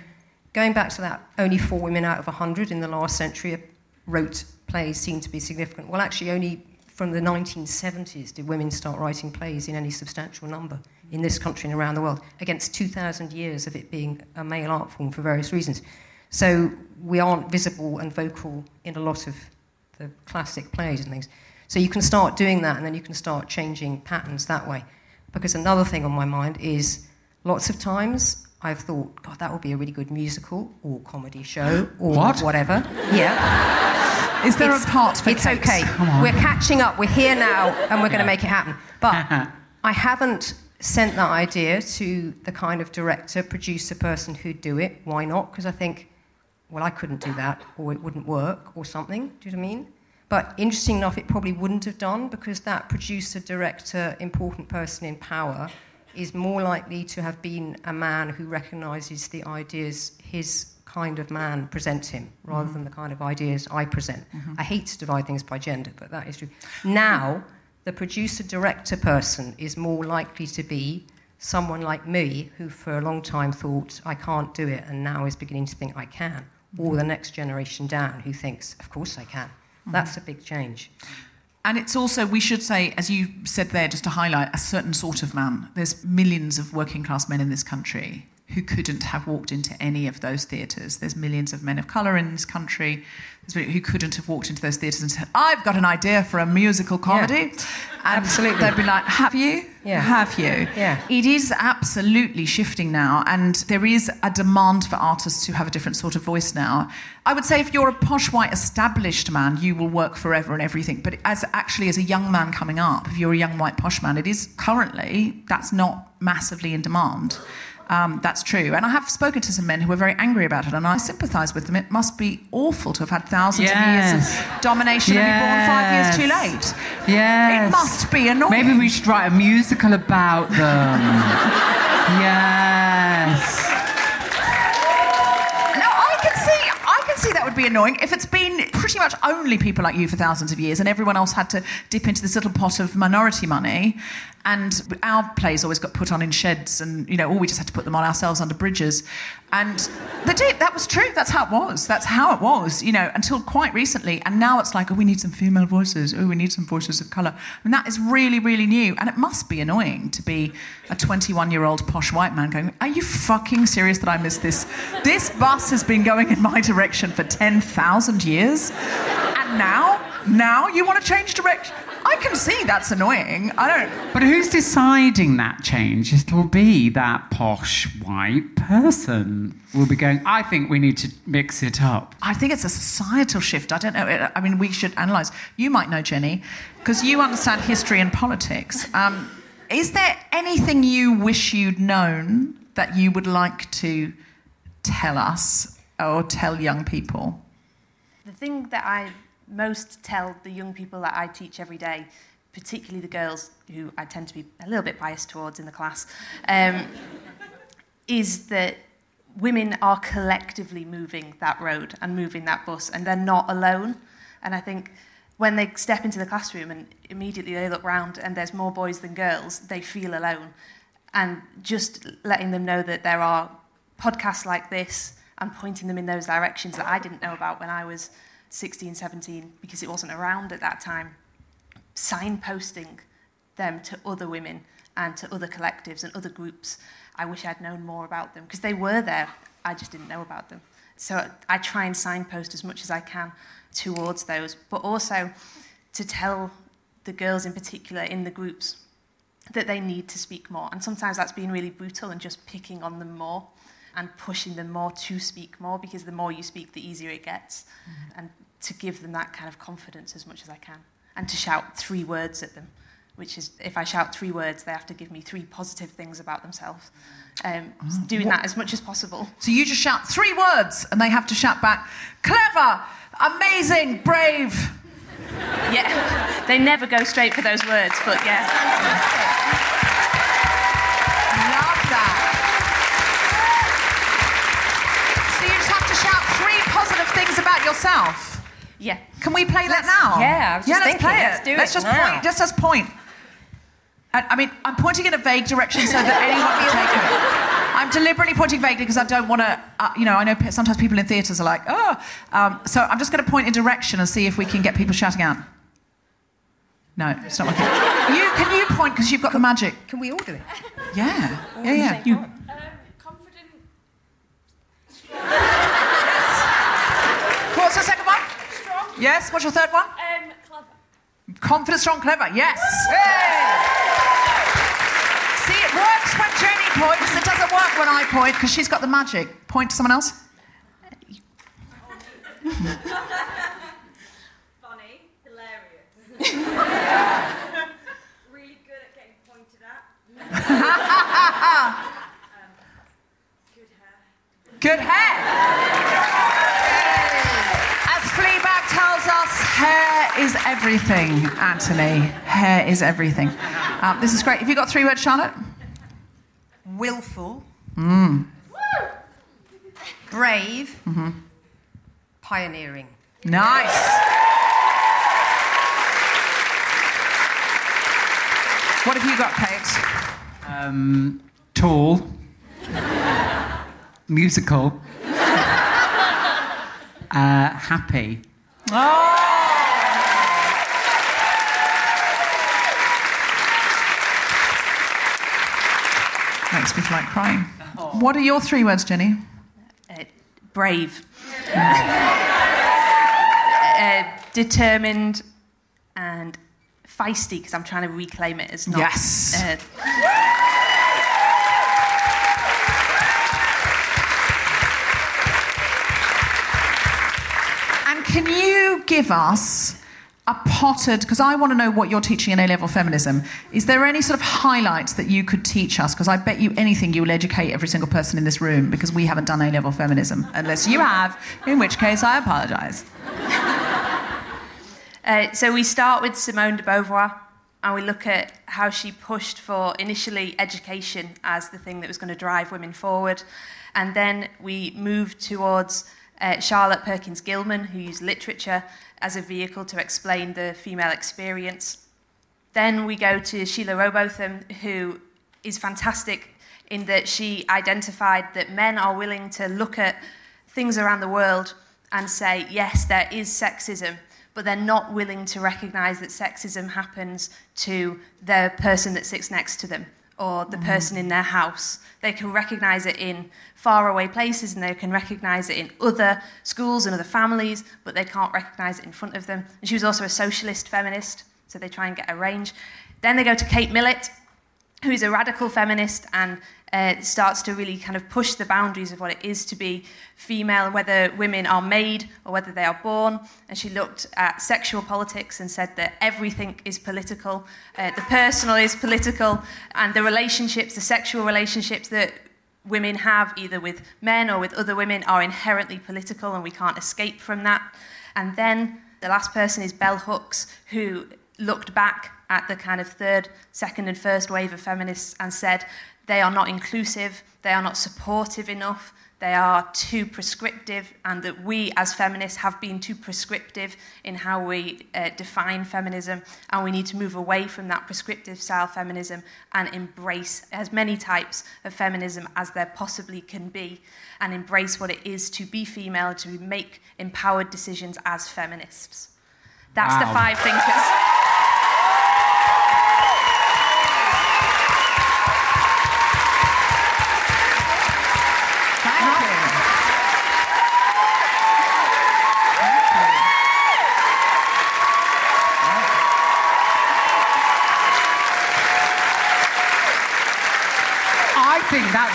going back to that, only four women out of a hundred in the last century wrote plays seem to be significant. Well, actually, only from the 1970s did women start writing plays in any substantial number in this country and around the world, against 2,000 years of it being a male art form for various reasons. So we aren't visible and vocal in a lot of the classic plays and things. So you can start doing that, and then you can start changing patterns that way. Because another thing on my mind is lots of times I've thought, God, that would be a really good musical or comedy show or What? whatever. Yeah. Is there It's- a part for It's cakes? okay. We're catching up. We're here now, and we're going to make it happen. But (laughs) I haven't sent that idea to the kind of director, producer person who'd do it. Why not? Because I think, well, I couldn't do that, or it wouldn't work, or something. Do you know what I mean? But interesting enough, it probably wouldn't have done because that producer, director, important person in power is more likely to have been a man who recognises the ideas his kind of man presents him rather mm-hmm. than the kind of ideas I present. Mm-hmm. I hate to divide things by gender, but that is true. Now, the producer director person is more likely to be someone like me who for a long time thought I can't do it and now is beginning to think I can, or mm-hmm. the next generation down who thinks, of course I can. That's a big change. And it's also, we should say, as you said there, just to highlight a certain sort of man. There's millions of working class men in this country who couldn't have walked into any of those theatres. There's millions of men of colour in this country who couldn't have walked into those theatres and said, I've got an idea for a musical comedy. And Absolutely. They'd be like, Have you? Yeah. Have you? Yeah. It is absolutely shifting now, and there is a demand for artists who have a different sort of voice now. I would say if you're a posh, white, established man, you will work forever and everything. But as actually as a young man coming up, if you're a young white posh man, it is currently that's not massively in demand. Um, that's true. And I have spoken to some men who were very angry about it, and I sympathise with them. It must be awful to have had thousands of years of domination and be born five years too late. Yes. It must be annoying. Maybe we should write a musical about them. (laughs) yes. Would be annoying. If it's been pretty much only people like you for thousands of years and everyone else had to dip into this little pot of minority money, and our plays always got put on in sheds and, you know, or we just had to put them on ourselves under bridges. And they did. That was true. That's how it was. That's how it was, you know, until quite recently. And now it's like, oh, we need some female voices. Oh, we need some voices of colour. And that is really, really new. And it must be annoying to be a 21 year old posh white man going, are you fucking serious that I missed this? This bus has been going in my direction for 10,000 years. And now, now you want to change direction? I can see that's annoying. I don't. But who's deciding that change? It will be that posh white person will be going, I think we need to mix it up. I think it's a societal shift. I don't know. I mean, we should analyse. You might know, Jenny, because you understand history and politics. Um, is there anything you wish you'd known that you would like to tell us or tell young people? The thing that I most tell the young people that I teach every day, particularly the girls who I tend to be a little bit biased towards in the class, um, (laughs) is that women are collectively moving that road and moving that bus, and they're not alone. And I think when they step into the classroom and immediately they look round and there's more boys than girls, they feel alone. And just letting them know that there are podcasts like this and pointing them in those directions that I didn't know about when I was 16, 17, because it wasn't around at that time, signposting them to other women and to other collectives and other groups. I wish I'd known more about them because they were there. I just didn't know about them. So I try and signpost as much as I can towards those, but also to tell the girls in particular in the groups that they need to speak more. And sometimes that's being really brutal and just picking on them more and pushing them more to speak more because the more you speak, the easier it gets. Mm-hmm. And to give them that kind of confidence as much as I can. And to shout three words at them, which is if I shout three words, they have to give me three positive things about themselves. Um, Mm. doing that as much as possible. So you just shout three words and they have to shout back clever, amazing, brave. Yeah, (laughs) they never go straight for those words, but yeah. (laughs) things about yourself. Yeah. Can we play that now? yeah, I was just yeah, let's thinking, play it. let's do let's it just now. point. Just as point. I, I mean, I'm pointing in a vague direction so that anyone can take it. (laughs) I'm deliberately pointing vaguely because I don't want to. Uh, you know, I know sometimes people in theatres are like, oh. Um, so I'm just going to point in direction and see if we can get people shouting out. No, it's not working. (laughs) you can you point because you've got the magic. Can we all do it? Yeah, yeah, yeah. You, Um, confident. (laughs) What's the second one? Strong. Yes. What's your third one? Um, clever. Confident, strong, clever. Yes. See, it works when Jenny points. It doesn't work when I point because she's got the magic. Point to someone else. Funny. Hilarious. (laughs) really good at getting pointed at. (laughs) um, good hair. Good hair. As tells us, hair is everything, Anthony. Hair is everything. Um, this is great. Have you got three words, Charlotte? Willful, Mm. brave, Mm-hmm. pioneering. Nice. What have you got, Kate? um, tall, musical, (laughs) uh, happy. Makes me feel like crying. What are your three words, Jenny? Uh, brave, (laughs) uh, determined, and feisty because I'm trying to reclaim it as not. Yes. Uh, And can you give us a potted, because I want to know what you're teaching in A level feminism. Is there any sort of highlights that you could teach us? Because I bet you anything you will educate every single person in this room because we haven't done A level feminism. Unless you have, in which case I apologise. (laughs) Uh, so we start with Simone de Beauvoir and we look at how she pushed for initially education as the thing that was going to drive women forward. And then we move towards uh, Charlotte Perkins Gilman, who used literature as a vehicle to explain the female experience. Then we go to Sheila Rowbotham, who is fantastic in that she identified that men are willing to look at things around the world and say, yes, there is sexism, but they're not willing to recognize that sexism happens to the person that sits next to them or the mm-hmm. person in their house. They can recognize it in faraway places and they can recognize it in other schools and other families, but they can't recognize it in front of them. And she was also a socialist feminist, so they try and get a range. Then they go to Kate Millett, who's a radical feminist and uh, starts to really kind of push the boundaries of what it is to be female, whether women are made or whether they are born. And she looked at sexual politics and said that everything is political, uh, the personal is political, and the relationships, the sexual relationships that women have, either with men or with other women, are inherently political, and we can't escape from that. And then the last person is Bell Hooks, who looked back at the kind of third, second, and first wave of feminists and said they are not inclusive, they are not supportive enough, they are too prescriptive, and that we as feminists have been too prescriptive in how we uh, define feminism, and we need to move away from that prescriptive style feminism and embrace as many types of feminism as there possibly can be, and embrace what it is to be female, to make empowered decisions as feminists. That's the five thinkers.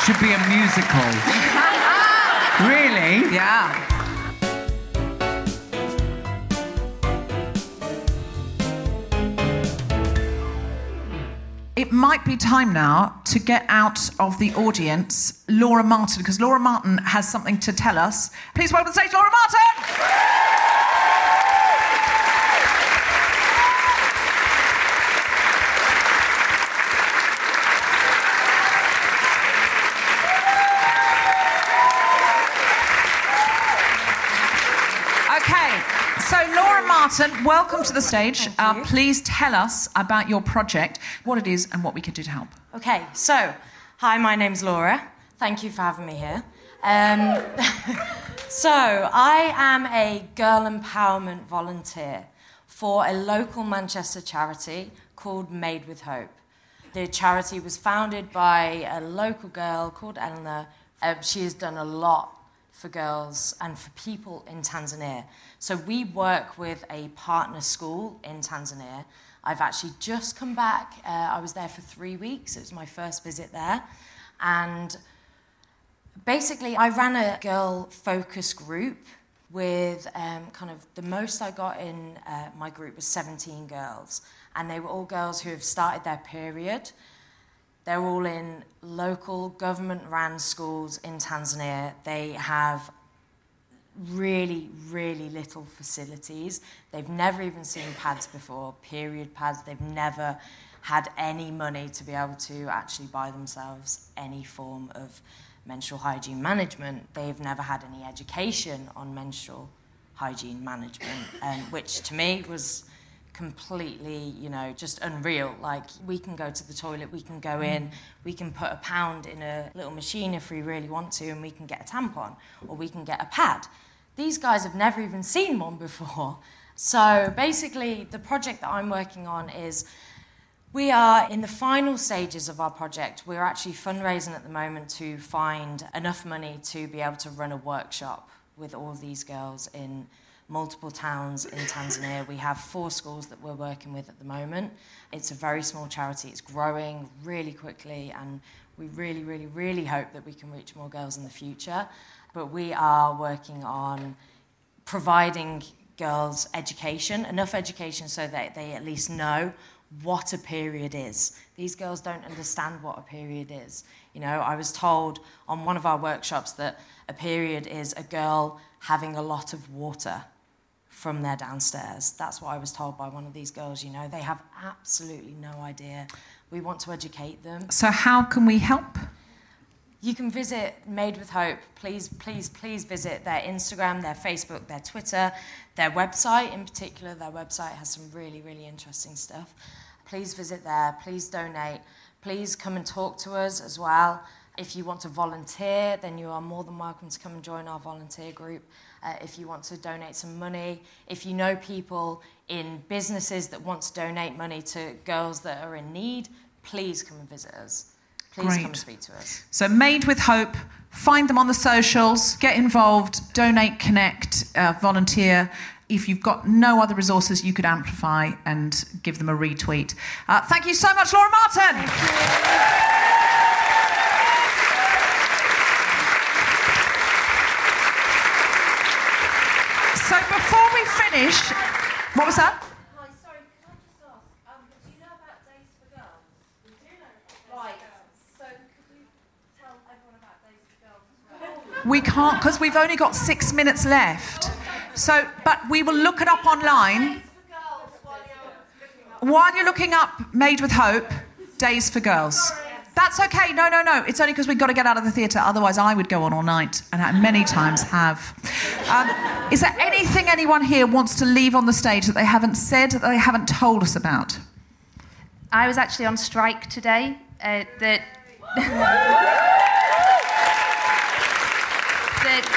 Should be a musical. really? Yeah. It might be time now to get out of the audience Laura Martin, because Laura Martin has something to tell us. Please welcome to the stage Laura Martin! Okay, so Martin, welcome to the stage. Uh, please tell us about your project, what it is, and what we can do to help. Okay, so hi, my name's Laura. Thank you for having me here. Um, (laughs) so, I am a girl empowerment volunteer for a local Manchester charity called Made with Hope. The charity was founded by a local girl called Eleanor. Um, she has done a lot for girls and for people in Tanzania. So we work with a partner school in Tanzania. I've actually just come back. Uh, I was there for three weeks. It was my first visit there. And basically, I ran a girl focus group with um, kind of the most I got in uh, my group was 17 girls. And they were all girls who have started their period. They're all in local government ran schools in Tanzania. They have really, really little facilities. They've never even seen pads before, period pads. They've never had any money to be able to actually buy themselves any form of menstrual hygiene management. They've never had any education on menstrual hygiene management, um, which to me was completely, you know, just unreal. Like, we can go to the toilet, we can go mm. in, we can put a pound in a little machine if we really want to, and we can get a tampon, or we can get a pad. These guys have never even seen one before. So, basically, the project that I'm working on is we are in the final stages of our project. We're actually fundraising at the moment to find enough money to be able to run a workshop with all these girls in multiple towns in Tanzania. We have four schools that we're working with at the moment. It's a very small charity, it's growing really quickly, and we really, really, really hope that we can reach more girls in the future. But we are working on providing girls education, enough education so that they at least know what a period is. These girls don't understand what a period is. You know, I was told on one of our workshops that a period is a girl having a lot of water from their downstairs. That's what I was told by one of these girls, you know. They have absolutely no idea. We want to educate them. So, how can we help? you can visit Made with Hope. Please, please, please visit their Instagram, their Facebook, their Twitter, their website in particular. Their website has some really, really interesting stuff. Please visit there. Please donate. Please come and talk to us as well. If you want to volunteer, then you are more than welcome to come and join our volunteer group. Uh, if you want to donate some money, if you know people in businesses that want to donate money to girls that are in need, please come and visit us. Please come and speak to us. So, Made with Hope, find them on the socials, get involved, donate, connect, uh, volunteer. If you've got no other resources, you could amplify and give them a retweet. Uh, thank you so much, Laura Martin. So, before we finish, what was that? Hi, sorry, can I just ask, um, do you know about Days for Girls? We do know. Right, so could you tell everyone about Days for Girls as well? We can't because we've only got six minutes left. So, but we will look it up online. While you're looking up Made with Hope, Days for Girls. That's okay. No, no, no. It's only because we've got to get out of the theatre. Otherwise, I would go on all night, and many times have. Um, is there anything anyone here wants to leave on the stage that they haven't said, that they haven't told us about? I was actually on strike today. Uh, the, (laughs) the,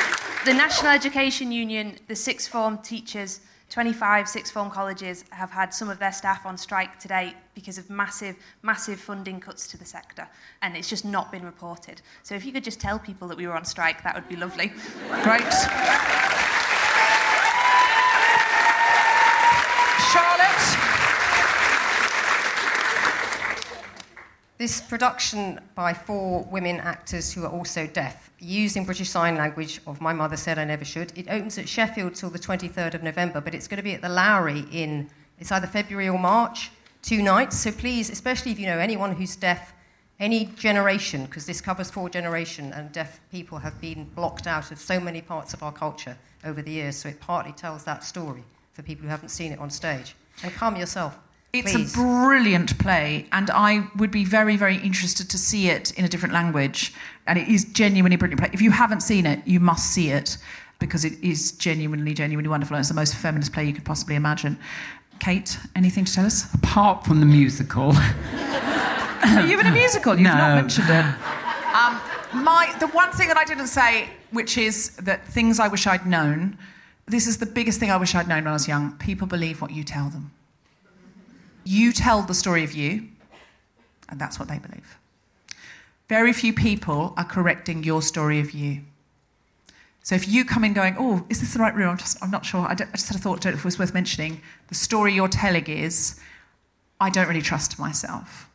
the National Education Union, the sixth form teachers, 25 sixth form colleges have had some of their staff on strike today because of massive, massive funding cuts to the sector. And it's just not been reported. So if you could just tell people that we were on strike, that would be lovely. (laughs) Great. Charlotte? This production by four women actors who are also deaf, using British Sign Language of My Mother Said I Never Should. It opens at Sheffield till the 23rd of November, but it's going to be at the Lowry in, it's either February or March, two nights. So please, especially if you know anyone who's deaf, any generation, because this covers four generation, and deaf people have been blocked out of so many parts of our culture over the years. So it partly tells that story for people who haven't seen it on stage. And calm yourself. It's please. a brilliant play, and I would be very, very interested to see it in a different language. And it is genuinely a brilliant play. If you haven't seen it, you must see it because it is genuinely, genuinely wonderful. And it's the most feminist play you could possibly imagine. Kate, anything to tell us? Apart from the musical. Are you in a musical? You've not mentioned it. Um, my, the one thing that I didn't say, which is that things I wish I'd known, this is the biggest thing I wish I'd known when I was young. People believe what you tell them. You tell the story of you, and that's what they believe. Very few people are correcting your story of you. So if you come in going, oh, is this the right room? I'm just, I'm not sure. I, I just had a thought, don't know if it was worth mentioning. The story you're telling is, I don't really trust myself.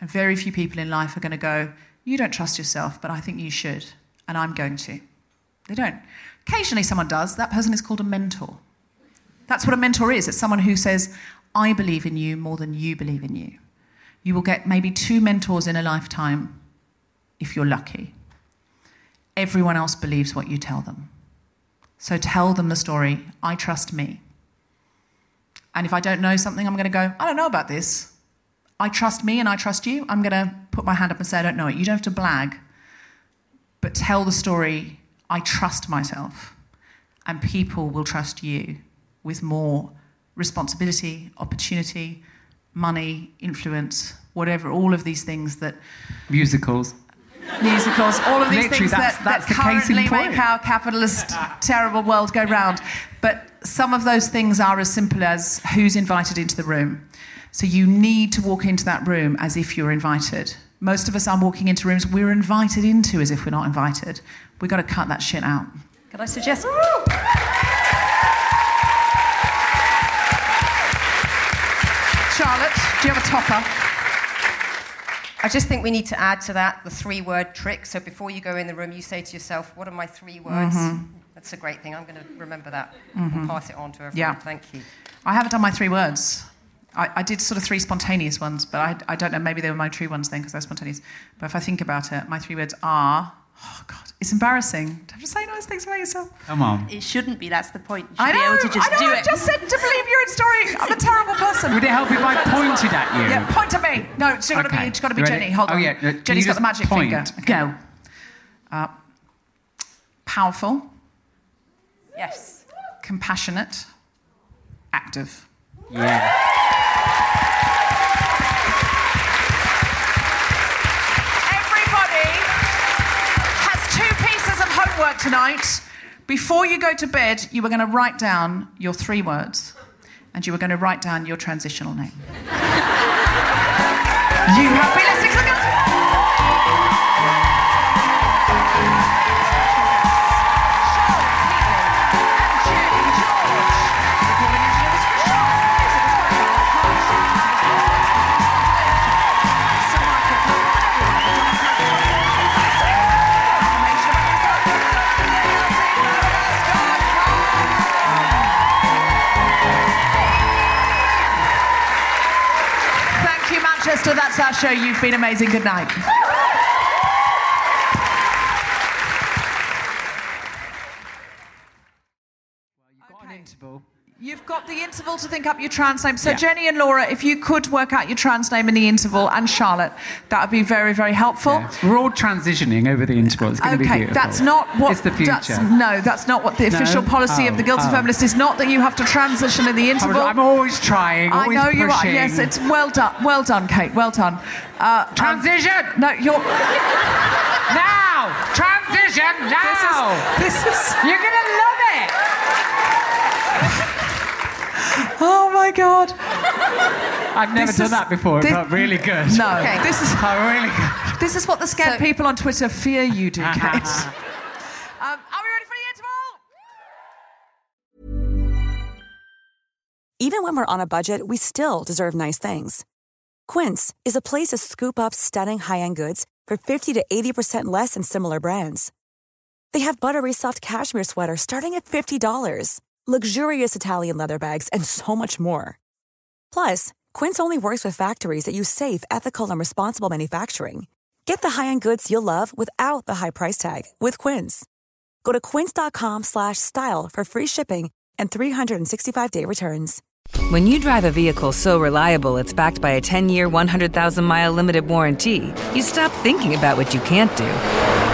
And very few people in life are going to go, You don't trust yourself, but I think you should, and I'm going to. They don't. Occasionally, someone does. That person is called a mentor. That's what a mentor is it's someone who says, I believe in you more than you believe in you. You will get maybe two mentors in a lifetime if you're lucky. Everyone else believes what you tell them. So tell them the story I trust me. And if I don't know something, I'm going to go, I don't know about this. I trust me and I trust you. I'm going to put my hand up and say, I don't know it. You don't have to blag, but tell the story. I trust myself. And people will trust you with more responsibility, opportunity, money, influence, whatever, all of these things that Musicals. musicals, all of these Literally, things that's- that, that's that the currently make our capitalist, terrible world go round. But some of those things are as simple as who's invited into the room. So you need to walk into that room as if you're invited. Most of us are walking into rooms we're invited into as if we're not invited. We've got to cut that shit out. Can I suggest? Charlotte, do you have a topper? I just think we need to add to that the three word trick. So before you go in the room, you say to yourself, What are my three words? Mhm. That's a great thing. I'm going to remember that Mhm. and pass it on to everyone. Yeah. Thank you. I haven't done my three words. I, I did sort of three spontaneous ones, but I, I don't know. Maybe they were my true ones then because they're spontaneous. But if I think about it, my three words are oh, God, it's embarrassing to have to say nice things about yourself. Come on. It shouldn't be, that's the point. You should I be know, able to just I know, do I it. just said to believe your own story. I'm a terrible person. Would it help if I pointed at you? Yeah, point at me. No, it's got to Okay. be, it's got to be Ready? Jenny. Hold on. Oh, on. yeah, can Jenny's you got the magic point? finger. Go. Uh, powerful, Yes. compassionate, active. Yeah. Tonight. Before you go to bed, you were going to write down your three words and you were going to write down your transitional name. (laughs) you have been Show. You've been amazing. Good night. Got an interval. You've got the interval to think up your trans name. So, Yeah. Jenny and Laura, if you could work out your trans name in the interval, and Charlotte, that would be very, very helpful. Yeah. We're all transitioning over the interval. It's going to be Okay, beautiful. that's not what. It's the future. That's, no, that's not what the No? official policy of the Oh, Guilty oh. Feminist is. Not that you have to transition in the interval. I'm always trying. I Always know you are. Yes, it's well done. Well done, Kate. Well done. Uh, um, Transition! no, you're. now. Transition now. This is. You're gonna love it. Oh my God. I've never This done is- that before. It this- felt really good. No, Okay. this is Oh, really good. this is what the scared So- people on Twitter fear you do, (laughs) Kate. um, are we ready for the interval? Even when we're on a budget, we still deserve nice things. Quince is a place to scoop up stunning high-end goods for 50 to 80% less than similar brands. They have buttery soft cashmere sweaters starting at $50, luxurious Italian leather bags, and so much more. Plus, Quince only works with factories that use safe, ethical, and responsible manufacturing. Get the high-end goods you'll love without the high price tag with Quince. Go to quince.com slash style for free shipping and 365-day returns. When you drive a vehicle so reliable it's backed by a 10 year, 100,000 mile limited warranty, you stop thinking about what you can't do